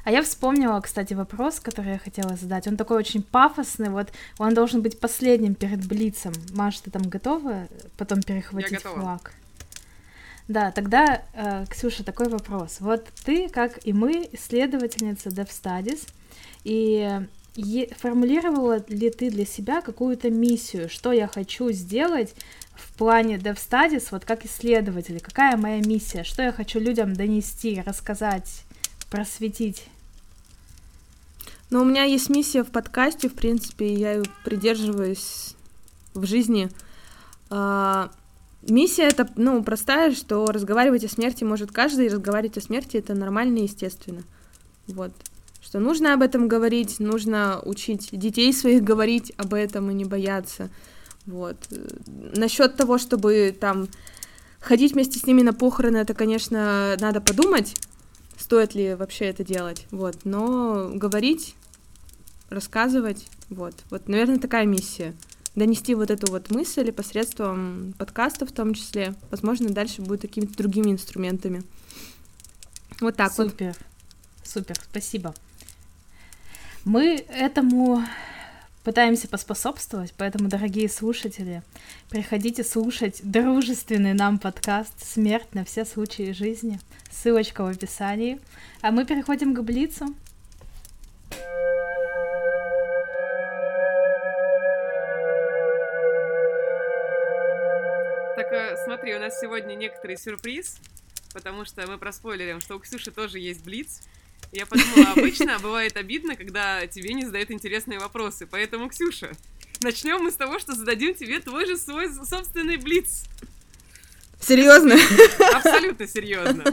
А я вспомнила, кстати, вопрос, который я хотела задать. Он такой очень пафосный, вот он должен быть последним перед Блицем. Маш, ты там готова потом перехватить флаг? Да, тогда, э, Ксюша, такой вопрос. Вот ты, как и мы, исследовательница DevStudies, и формулировала ли ты для себя какую-то миссию, что я хочу сделать в плане DevStudies, вот как исследователь, какая моя миссия, что я хочу людям донести, рассказать, просветить? Ну, у меня есть миссия в подкасте, в принципе, я ее придерживаюсь в жизни. Миссия это, ну, простая, что разговаривать о смерти может каждый, и разговаривать о смерти это нормально и естественно. Вот. Что нужно об этом говорить, нужно учить детей своих говорить об этом и не бояться. Вот. Насчет того, чтобы там ходить вместе с ними на похороны, это, конечно, надо подумать, стоит ли вообще это делать. Вот. Но говорить, рассказывать, вот. Вот, наверное, такая миссия донести вот эту вот мысль посредством подкаста в том числе. Возможно, дальше будет какими-то другими инструментами. Вот так Супер. вот. Супер. Спасибо. Мы этому пытаемся поспособствовать, поэтому, дорогие слушатели, приходите слушать дружественный нам подкаст «Смерть на все случаи жизни». Ссылочка в описании. А мы переходим к Блицу. Только смотри, у нас сегодня некоторый сюрприз, потому что мы проспойлерим, что у Ксюши тоже есть блиц. Я подумала, обычно бывает обидно, когда тебе не задают интересные вопросы. Поэтому, Ксюша, начнем мы с того, что зададим тебе твой же свой собственный блиц. Серьезно? Абсолютно серьезно.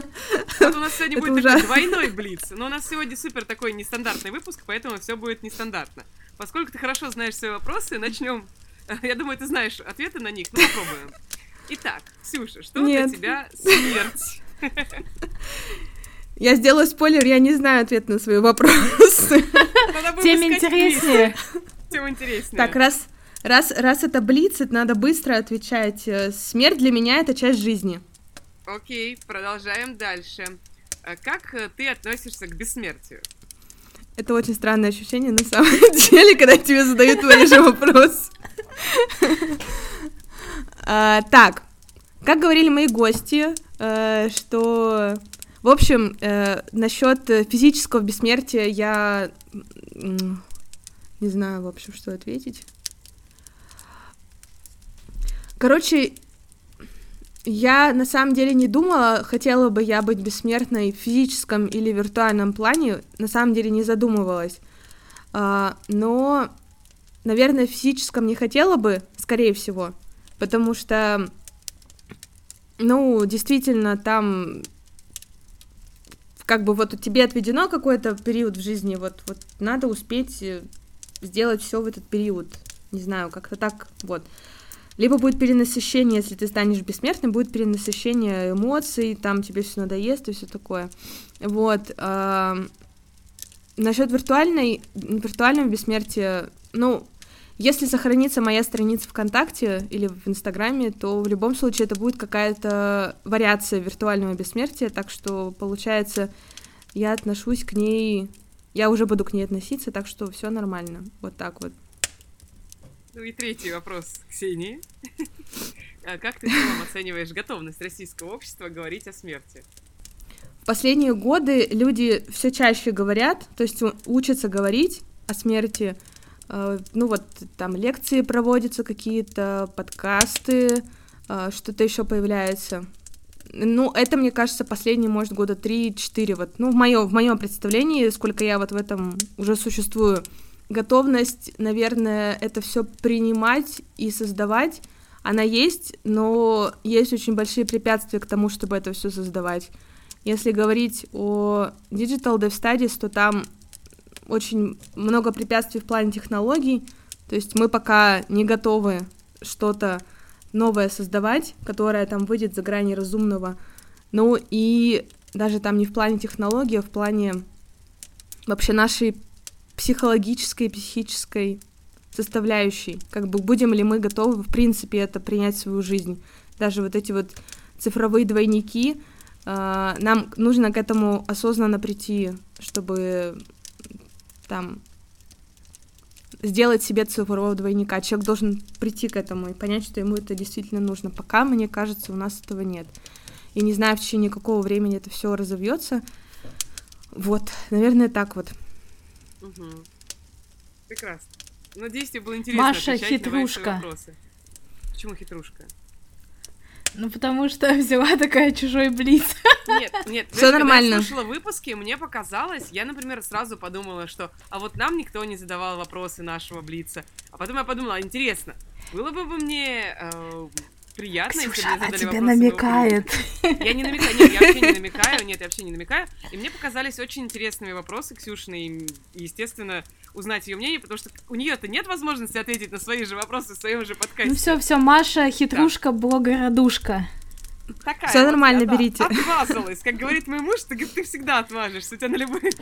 Вот у нас сегодня будет такой двойной блиц. Но у нас сегодня супер такой нестандартный выпуск, поэтому все будет нестандартно. Поскольку ты хорошо знаешь свои вопросы, начнем. Я думаю, ты знаешь ответы на них, но попробуем. Итак, Ксюша, что Нет. для тебя смерть? Я сделаю спойлер, я не знаю ответ на свои вопросы. Тем интереснее. Тем интереснее. Так, раз, раз, раз это блиц, это надо быстро отвечать. Э, смерть для меня — это часть жизни. Окей, продолжаем дальше. А как э, ты относишься к бессмертию? Это очень странное ощущение на самом деле, когда тебе задают твои же вопросы. А, так, как говорили мои гости, э, что... В общем, э, насчет физического бессмертия я не знаю, в общем, что ответить. Короче, я на самом деле не думала, хотела бы я быть бессмертной в физическом или виртуальном плане, на самом деле не задумывалась. А, но, наверное, в физическом не хотела бы, скорее всего, потому что, ну, действительно, там как бы вот тебе отведено какой-то период в жизни, вот, вот надо успеть э, сделать все в этот период. Не знаю, как-то так, вот. Либо будет перенасыщение, если ты станешь бессмертным, будет перенасыщение эмоций, там тебе все надоест и все такое. Вот. А, насчет виртуальной, виртуального бессмертия, ну, если сохранится моя страница ВКонтакте или в Инстаграме, то в любом случае это будет какая-то вариация виртуального бессмертия, так что получается, я отношусь к ней, я уже буду к ней относиться, так что все нормально. Вот так вот. Ну и третий вопрос, Ксении. А как ты в целом оцениваешь готовность российского общества говорить о смерти? В последние годы люди все чаще говорят, то есть учатся говорить о смерти. Э, ну вот там лекции проводятся какие-то, подкасты, э, что-то еще появляется. Ну, это, мне кажется, последние, может, года 3-4, вот, ну, в моем в моем представлении, сколько я вот в этом уже существую готовность, наверное, это все принимать и создавать, она есть, но есть очень большие препятствия к тому, чтобы это все создавать. Если говорить о Digital Dev Studies, то там очень много препятствий в плане технологий, то есть мы пока не готовы что-то новое создавать, которое там выйдет за грани разумного. Ну и даже там не в плане технологий, а в плане вообще нашей психологической, психической составляющей. Как бы будем ли мы готовы, в принципе, это принять в свою жизнь. Даже вот эти вот цифровые двойники, э, нам нужно к этому осознанно прийти, чтобы там сделать себе цифрового двойника. Человек должен прийти к этому и понять, что ему это действительно нужно. Пока, мне кажется, у нас этого нет. И не знаю, в течение какого времени это все разовьется. Вот, наверное, так вот. Угу. Прекрасно. Надеюсь, тебе было интересно Маша хитрушка. Почему хитрушка? Ну, потому что взяла такая чужой блиц. Нет, нет, все нормально. Когда я слушала выпуски, мне показалось, я, например, сразу подумала, что а вот нам никто не задавал вопросы нашего блица. А потом я подумала, интересно, было бы мне э, приятно, Ксюша, если мне задали тебе вопросы намекает. Я не намекаю, нет, я вообще не намекаю, нет, я вообще не намекаю. И мне показались очень интересными вопросы Ксюшины, и, естественно, узнать ее мнение, потому что у нее-то нет возможности ответить на свои же вопросы в своем же подкасте. Ну все, все, Маша хитрушка, да. блогородушка. Такая Все вот, нормально, да, берите. Отмазалась. Как говорит мой муж, ты, ты всегда отмажешься. У тебя на любой,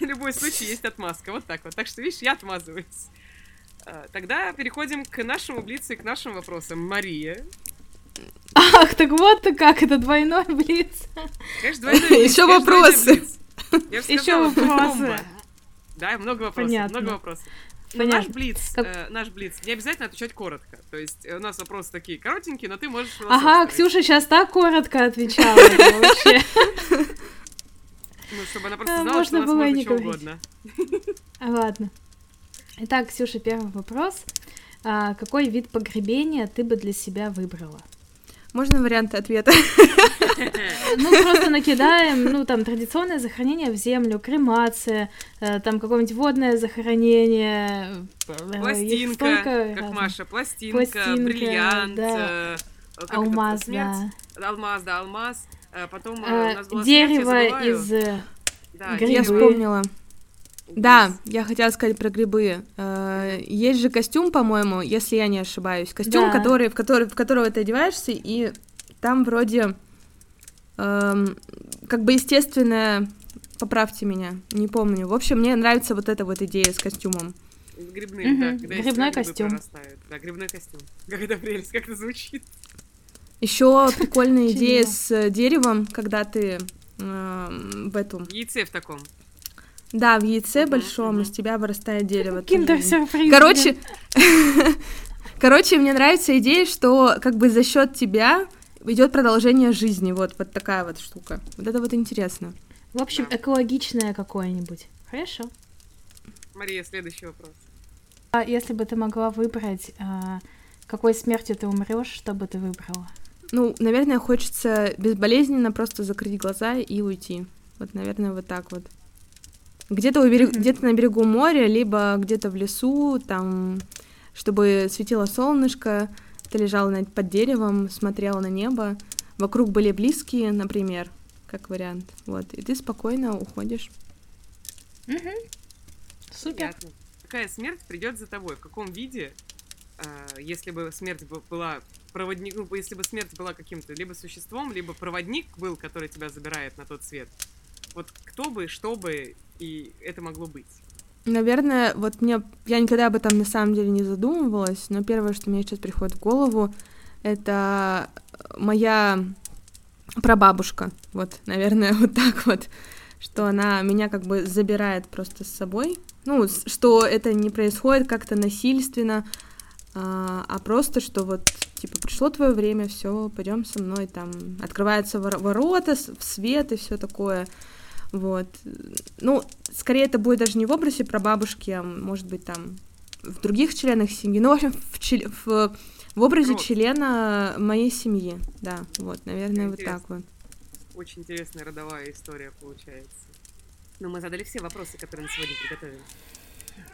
на любой случай есть отмазка. Вот так вот. Так что, видишь, я отмазываюсь. А, тогда переходим к нашему блицу и к нашим вопросам. Мария. Ах, так вот ты как, это двойной блиц. Конечно, двойной блиц. Еще вопросы. Еще вопросы. Да, много вопросов, Понятно. много вопросов. Но наш блиц, как... э, наш блиц, не обязательно отвечать коротко. То есть э, у нас вопросы такие коротенькие, но ты можешь Ага, Ксюша сейчас так коротко отвечала вообще. Ну, чтобы она просто знала, что у нас можно быть что угодно. Ладно. Итак, Ксюша, первый вопрос. А, какой вид погребения ты бы для себя выбрала? Можно варианты ответа? Ну, просто накидаем, ну, там, традиционное захоронение в землю, кремация, э, там, какое-нибудь водное захоронение. Э, пластинка, как. Маша, пластинка, бриллиант. Э, алмаз, да. Алмаз, да, алмаз. Потом у нас было Дерево из... Я вспомнила. Да, я хотела сказать про грибы. Есть же костюм, по-моему, если я не ошибаюсь. Костюм, да. который, в, который, в которого ты одеваешься, и там вроде эм, как бы естественное... Поправьте меня, не помню. В общем, мне нравится вот эта вот идея с костюмом. Грибные, угу. да. Когда Грибной костюм. Да, грибной костюм. Как это прелесть, как это звучит. Еще прикольная идея с деревом, когда ты эм, в этом... Яйце в таком. Да, в яйце большом из тебя вырастает дерево. Киндер-сюрприз. Короче, короче, мне нравится идея, что как бы за счет тебя идет продолжение жизни, вот, вот такая вот штука. Вот это вот интересно. В общем, Да. экологичное какое-нибудь. Хорошо. Мария, следующий вопрос. А если бы ты могла выбрать, а, какой смертью ты умрешь, что бы ты выбрала? Ну, наверное, хочется безболезненно просто закрыть глаза и уйти. Вот, наверное, вот так вот. Где-то, берег- Мгм. где-то на берегу моря, либо где-то в лесу, там, чтобы светило солнышко, ты лежал на- под деревом, смотрел на небо, вокруг были близкие, например, как вариант. Вот, и ты спокойно уходишь. Супер. Понятно. Какая смерть придет за тобой? В каком виде? э, если бы смерть была проводник, ну, если бы смерть была каким-то либо существом, либо проводник был, который тебя забирает на тот свет. Вот кто бы, что бы, и это могло быть. Наверное, вот мне... Я никогда об этом на самом деле не задумывалась, но первое, что мне сейчас приходит в голову, это моя прабабушка. Вот, наверное, вот так вот. Что она меня как бы забирает просто с собой. Ну, что это не происходит как-то насильственно, а, а просто, что вот, типа, пришло твое время, все, пойдем со мной, там, открываются вор- ворота, свет и все такое. Вот. Ну, скорее это будет даже не в образе прабабушки, а может быть там в других членах семьи. Ну, в общем, в, чел- в, в образе Род. члена моей семьи. Да, вот, наверное, вот Интересно. так вот. Очень интересная родовая история получается. Но мы задали все вопросы, которые на сегодня приготовили.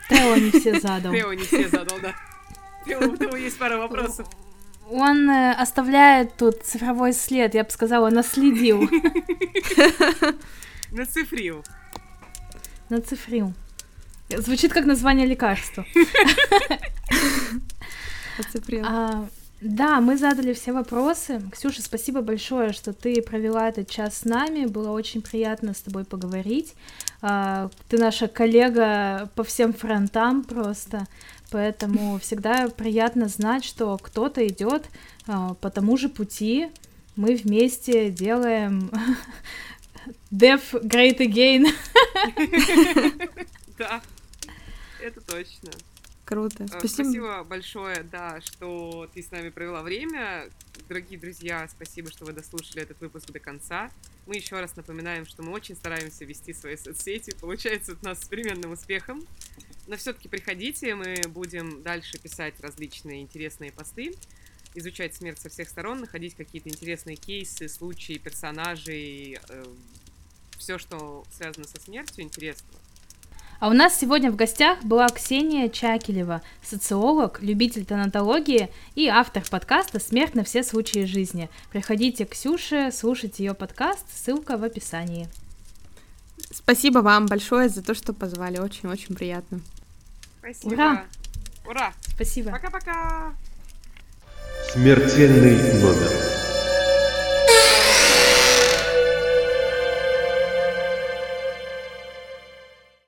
Тео не все задал. Тео не все задал, да. Тео, у того есть пара вопросов. Он э, оставляет тут цифровой след, я бы сказала, наследил, Нацифрил. нацифрил. Звучит как название лекарства. Оцифрил. А, да, мы задали все вопросы. Ксюша, спасибо большое, что ты провела этот час с нами. Было очень приятно с тобой поговорить. А, ты наша коллега по всем фронтам просто. Поэтому всегда приятно знать, что кто-то идет а, по тому же пути. Мы вместе делаем Dev Great Again. Да, это точно. Круто. Э, Спасибо. Спасибо большое, да, что ты с нами провела время. Дорогие друзья, спасибо, что вы дослушали этот выпуск до конца. Мы еще раз напоминаем, что мы очень стараемся вести свои соцсети. Получается у нас с переменным успехом. Но все-таки приходите, мы будем дальше писать различные интересные посты, изучать смерть со всех сторон, находить какие-то интересные кейсы, случаи, персонажей, все, что связано со смертью, интересного. А у нас сегодня в гостях была Ксения Чакелева, социолог, любитель тонатологии и автор подкаста «Смерть на все случаи жизни». Приходите к Ксюше, слушайте ее подкаст, ссылка в описании. Спасибо вам большое за то, что позвали. Очень-очень приятно. Спасибо. Ура! Ура! Спасибо. Пока-пока! Смертельный номер.